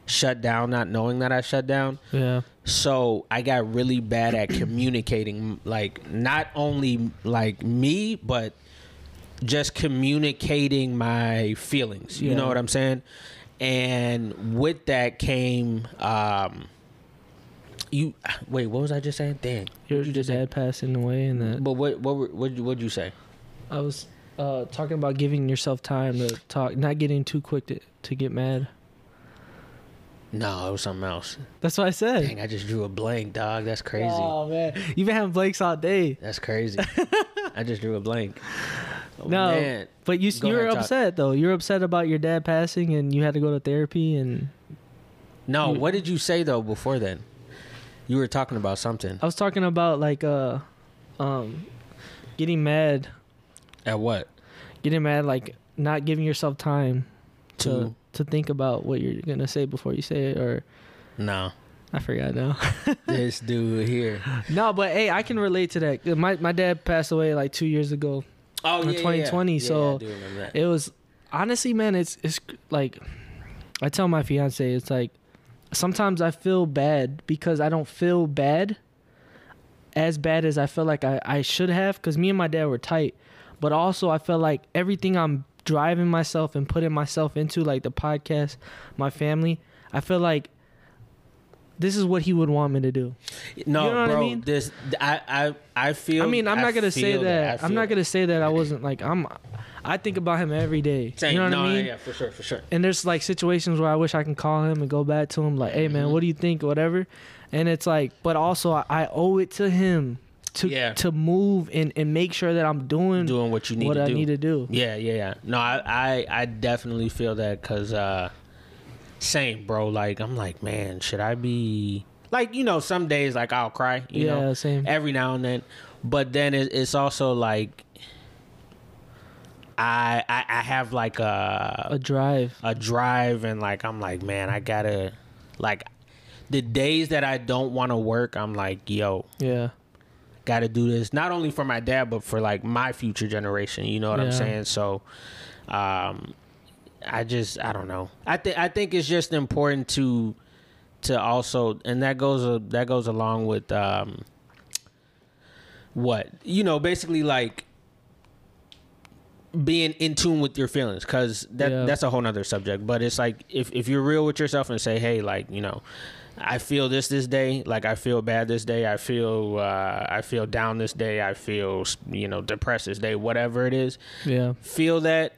shut down not knowing that I shut down. Yeah. So I got really bad at communicating, like not only like me, but just communicating my feelings. You know what I'm saying? And with that came, um, you wait. What was I just saying? Dang. Your, just dad passing away, and that But what what were- what what'd you say? I was uh, talking about giving yourself time to talk, not getting too quick to, to get mad. No, it was something else. That's what I said. Dang, I just drew a blank, dog. That's crazy. Oh man, you've been having blanks all day. That's crazy. [laughs] I just drew a blank. Oh, No, man. but you Go you were ahead, upset though. You're upset about your dad passing, and you had to go to therapy. And No, You- what did you say though before then? You were talking about something. I was talking about like uh, um, getting mad, At what? getting mad, like not giving yourself time to To- to think about what you're gonna say before you say it, or No. I forgot now. [laughs] this dude here. no, but hey, I can relate to that. My my dad passed away like two years ago. Oh, yeah, 2020, yeah. so I do remember that. It was honestly, man. It's it's like I tell my fiance, it's like sometimes I feel bad because I don't feel bad as bad as I feel like I, I should have because me and my dad were tight. But also, I feel like everything I'm driving myself and putting myself into, like the podcast, my family, I feel like this is what he would want me to do. no, you know what I bro. mean? This I I I feel. I mean, I'm not gonna say that. I I'm not gonna say that I wasn't like I'm. I think about him every day. Same. You know what no, I mean? yeah, for sure, for sure. and there's like situations where I wish I can call him and go back to him like, "Hey man, Mhm. what do you think?" whatever. And it's like, but also I, I owe it to him to Yeah. to move and and make sure that I'm doing, Doing what you need what to I do. need to do. Yeah, yeah, yeah. No, I, I, I definitely feel that because, uh, same, bro. Like, I'm like, man, should I be like, you know, some days like I'll cry, you yeah, know, same. every now and then, but then it, it's also like, I, I, I have like a, A drive. a drive and like I'm like, man, I gotta, like, the days that I don't want to work, I'm like, yo, Yeah. got to do this not only for my dad but for like my future generation you know what i'm saying so um i just i don't know i think i think it's just important to to also and that goes uh, that goes along with um what you know basically like being in tune with your feelings because that Yeah. that's a whole nother subject but it's like if, if you're real with yourself and say hey like you know i feel this this day like i feel bad this day i feel uh i feel down this day i feel you know depressed this day whatever it is Yeah. feel that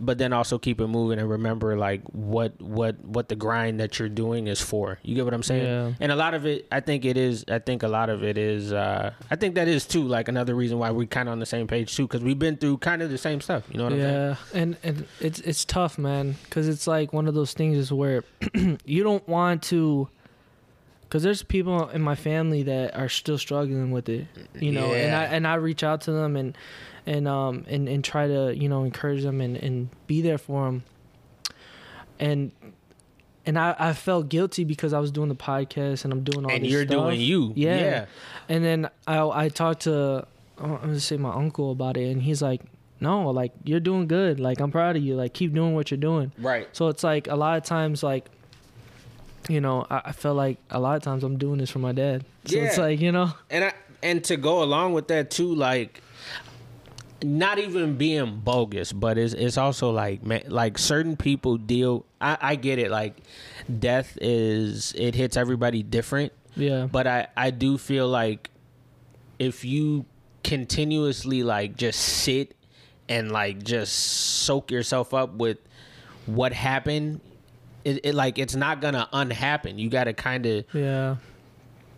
but then also keep it moving and remember like what what what the grind that you're doing is for. You get what i'm saying? Yeah. and a lot of it i think it is i think a lot of it is uh i think that is too like another reason why we're kind of on the same page too because we've been through kind of the same stuff you know what i'm saying? Yeah, and and it's it's tough, man, because it's like one of those things is where [clears throat] you don't want to, because there's people in my family that are still struggling with it, you know, and I and I reach out to them and and um and and try to you know encourage them and and be there for them, and. And I, I felt guilty because I was doing the podcast and I'm doing all and this you're stuff. doing you Yeah. yeah And then I I talked to I'm gonna say my uncle about it, and he's like, "No, like you're doing good. Like I'm proud of you. Like keep doing what you're doing." right So it's like a lot of times, like, you know, I, I feel like a lot of times I'm doing this for my dad. So it's like you know, and I and to go along with that too, like not even being bogus, but it's it's also like man, like certain people deal. I, I get it. Like death is it hits everybody different. Yeah. But I I do feel like if you continuously like just sit and like just soak yourself up with what happened, it, it like it's not gonna unhappen. You got to kind of yeah.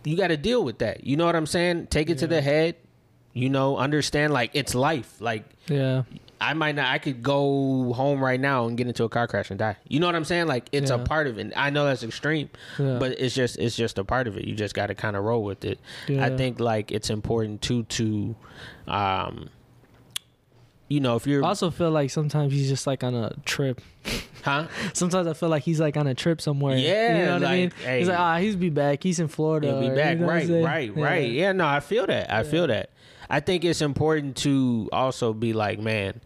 you got to deal with that. You know what I'm saying? Take it to the head. You know, understand like it's life. Like Yeah. I might not. I could go home right now and get into a car crash and die. You know what I'm saying? Like it's a part of it. I know that's extreme, Yeah. but it's just it's just a part of it. You just got to kind of roll with it. Yeah. I think like it's important too to, um, you know, if you're I also feel like sometimes he's just like on a trip. huh? [laughs] Sometimes I feel like he's like on a trip somewhere. Yeah, you know what I mean. like, He's like, hey. ah, he's be back. He's in Florida. He'll be back. you know right, right, Yeah. right. Yeah, no, I feel that. I feel that. I think it's important to also be like, man,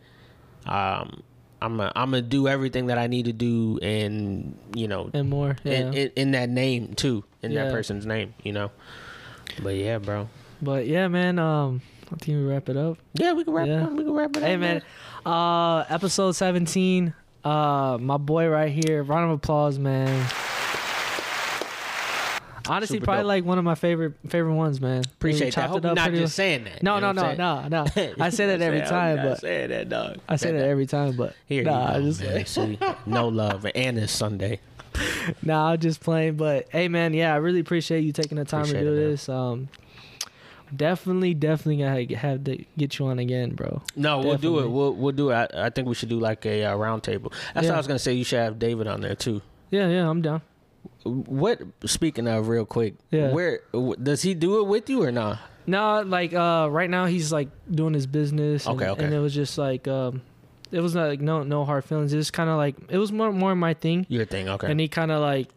um, I'm a, I'm gonna do everything that I need to do, and you know, And more. Yeah. in, in, in that name too, in that person's name, you know. But yeah, bro. but yeah, man. Um, I think we wrap it up. Yeah, we can wrap. Yeah. It up. We can wrap it up. Hey, man. Uh, episode 17. Uh, my boy right here. Round of applause, man. Honestly, Super probably dope. like one of my favorite favorite ones, man. Appreciate that. chopped Hope it you're up not just saying that. No, no, no, no, no. I say that [laughs] every I'm time, not but saying that, dog. I say that every time, but Here nah, you go, just man. [laughs] See, no love, and it's Sunday. nah, I'm just playing. But hey, man, yeah, I really appreciate you taking the time Appreciate to do it, man. this. Um, definitely, definitely gonna have to get you on again, bro. No, we'll do it. We'll we'll do it. I, I think we should do like a uh, round table. That's what I was gonna say. You should have David on there too. Yeah, yeah, I'm down. What? Speaking of, real quick, Yeah. where does he do it with you or not? No, like uh, right now he's like doing his business. And, Okay, okay. And it was just like um, it was not like no no hard feelings. It was kind of like it was more more my thing, Your thing, okay? and he kind of like.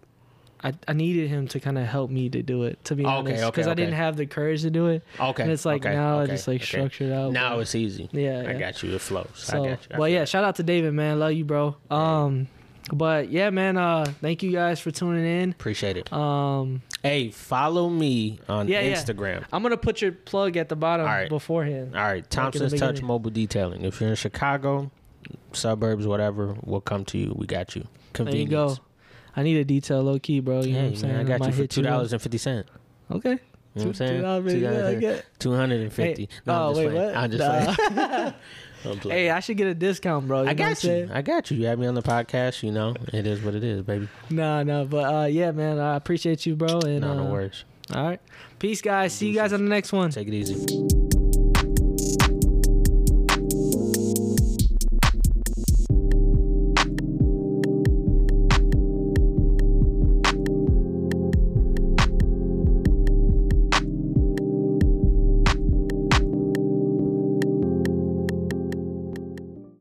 I, I needed him to kind of help me to do it, to be Okay, honest, okay, because I didn't have the courage to do it. okay, And it's like okay, now I just like okay. structured out. Now but- it's easy. yeah, I yeah. got you. It flows. So, I got you. I well, yeah, shout out to David, man. Love you, bro. Um, but yeah, man. Uh, thank you guys for tuning in. appreciate it. Um, Hey, follow me on Yeah, yeah. Instagram. I'm gonna put your plug at the bottom All right. beforehand. All right, Thompson's Touch. Mobile Detailing. If you're in Chicago, suburbs, whatever, we'll come to you. We got you. There you go. I need a detail low key, bro. You know what I'm saying? man, I got you for two dollars and fifty. Okay. You know what I'm saying? $2, yeah, I Two hundred and fifty. Hey, No, I'm oh just wait, playing. what? I'm just Nah. [laughs] I'm playing. Hey, I should get a discount, bro. You I got you. I got you. You had me on the podcast. You know, it is what it is, baby. Nah, nah, but uh, yeah, man, I appreciate you, bro. And No, no uh, worries. All right, peace, guys. See you guys on the next one. Take it easy.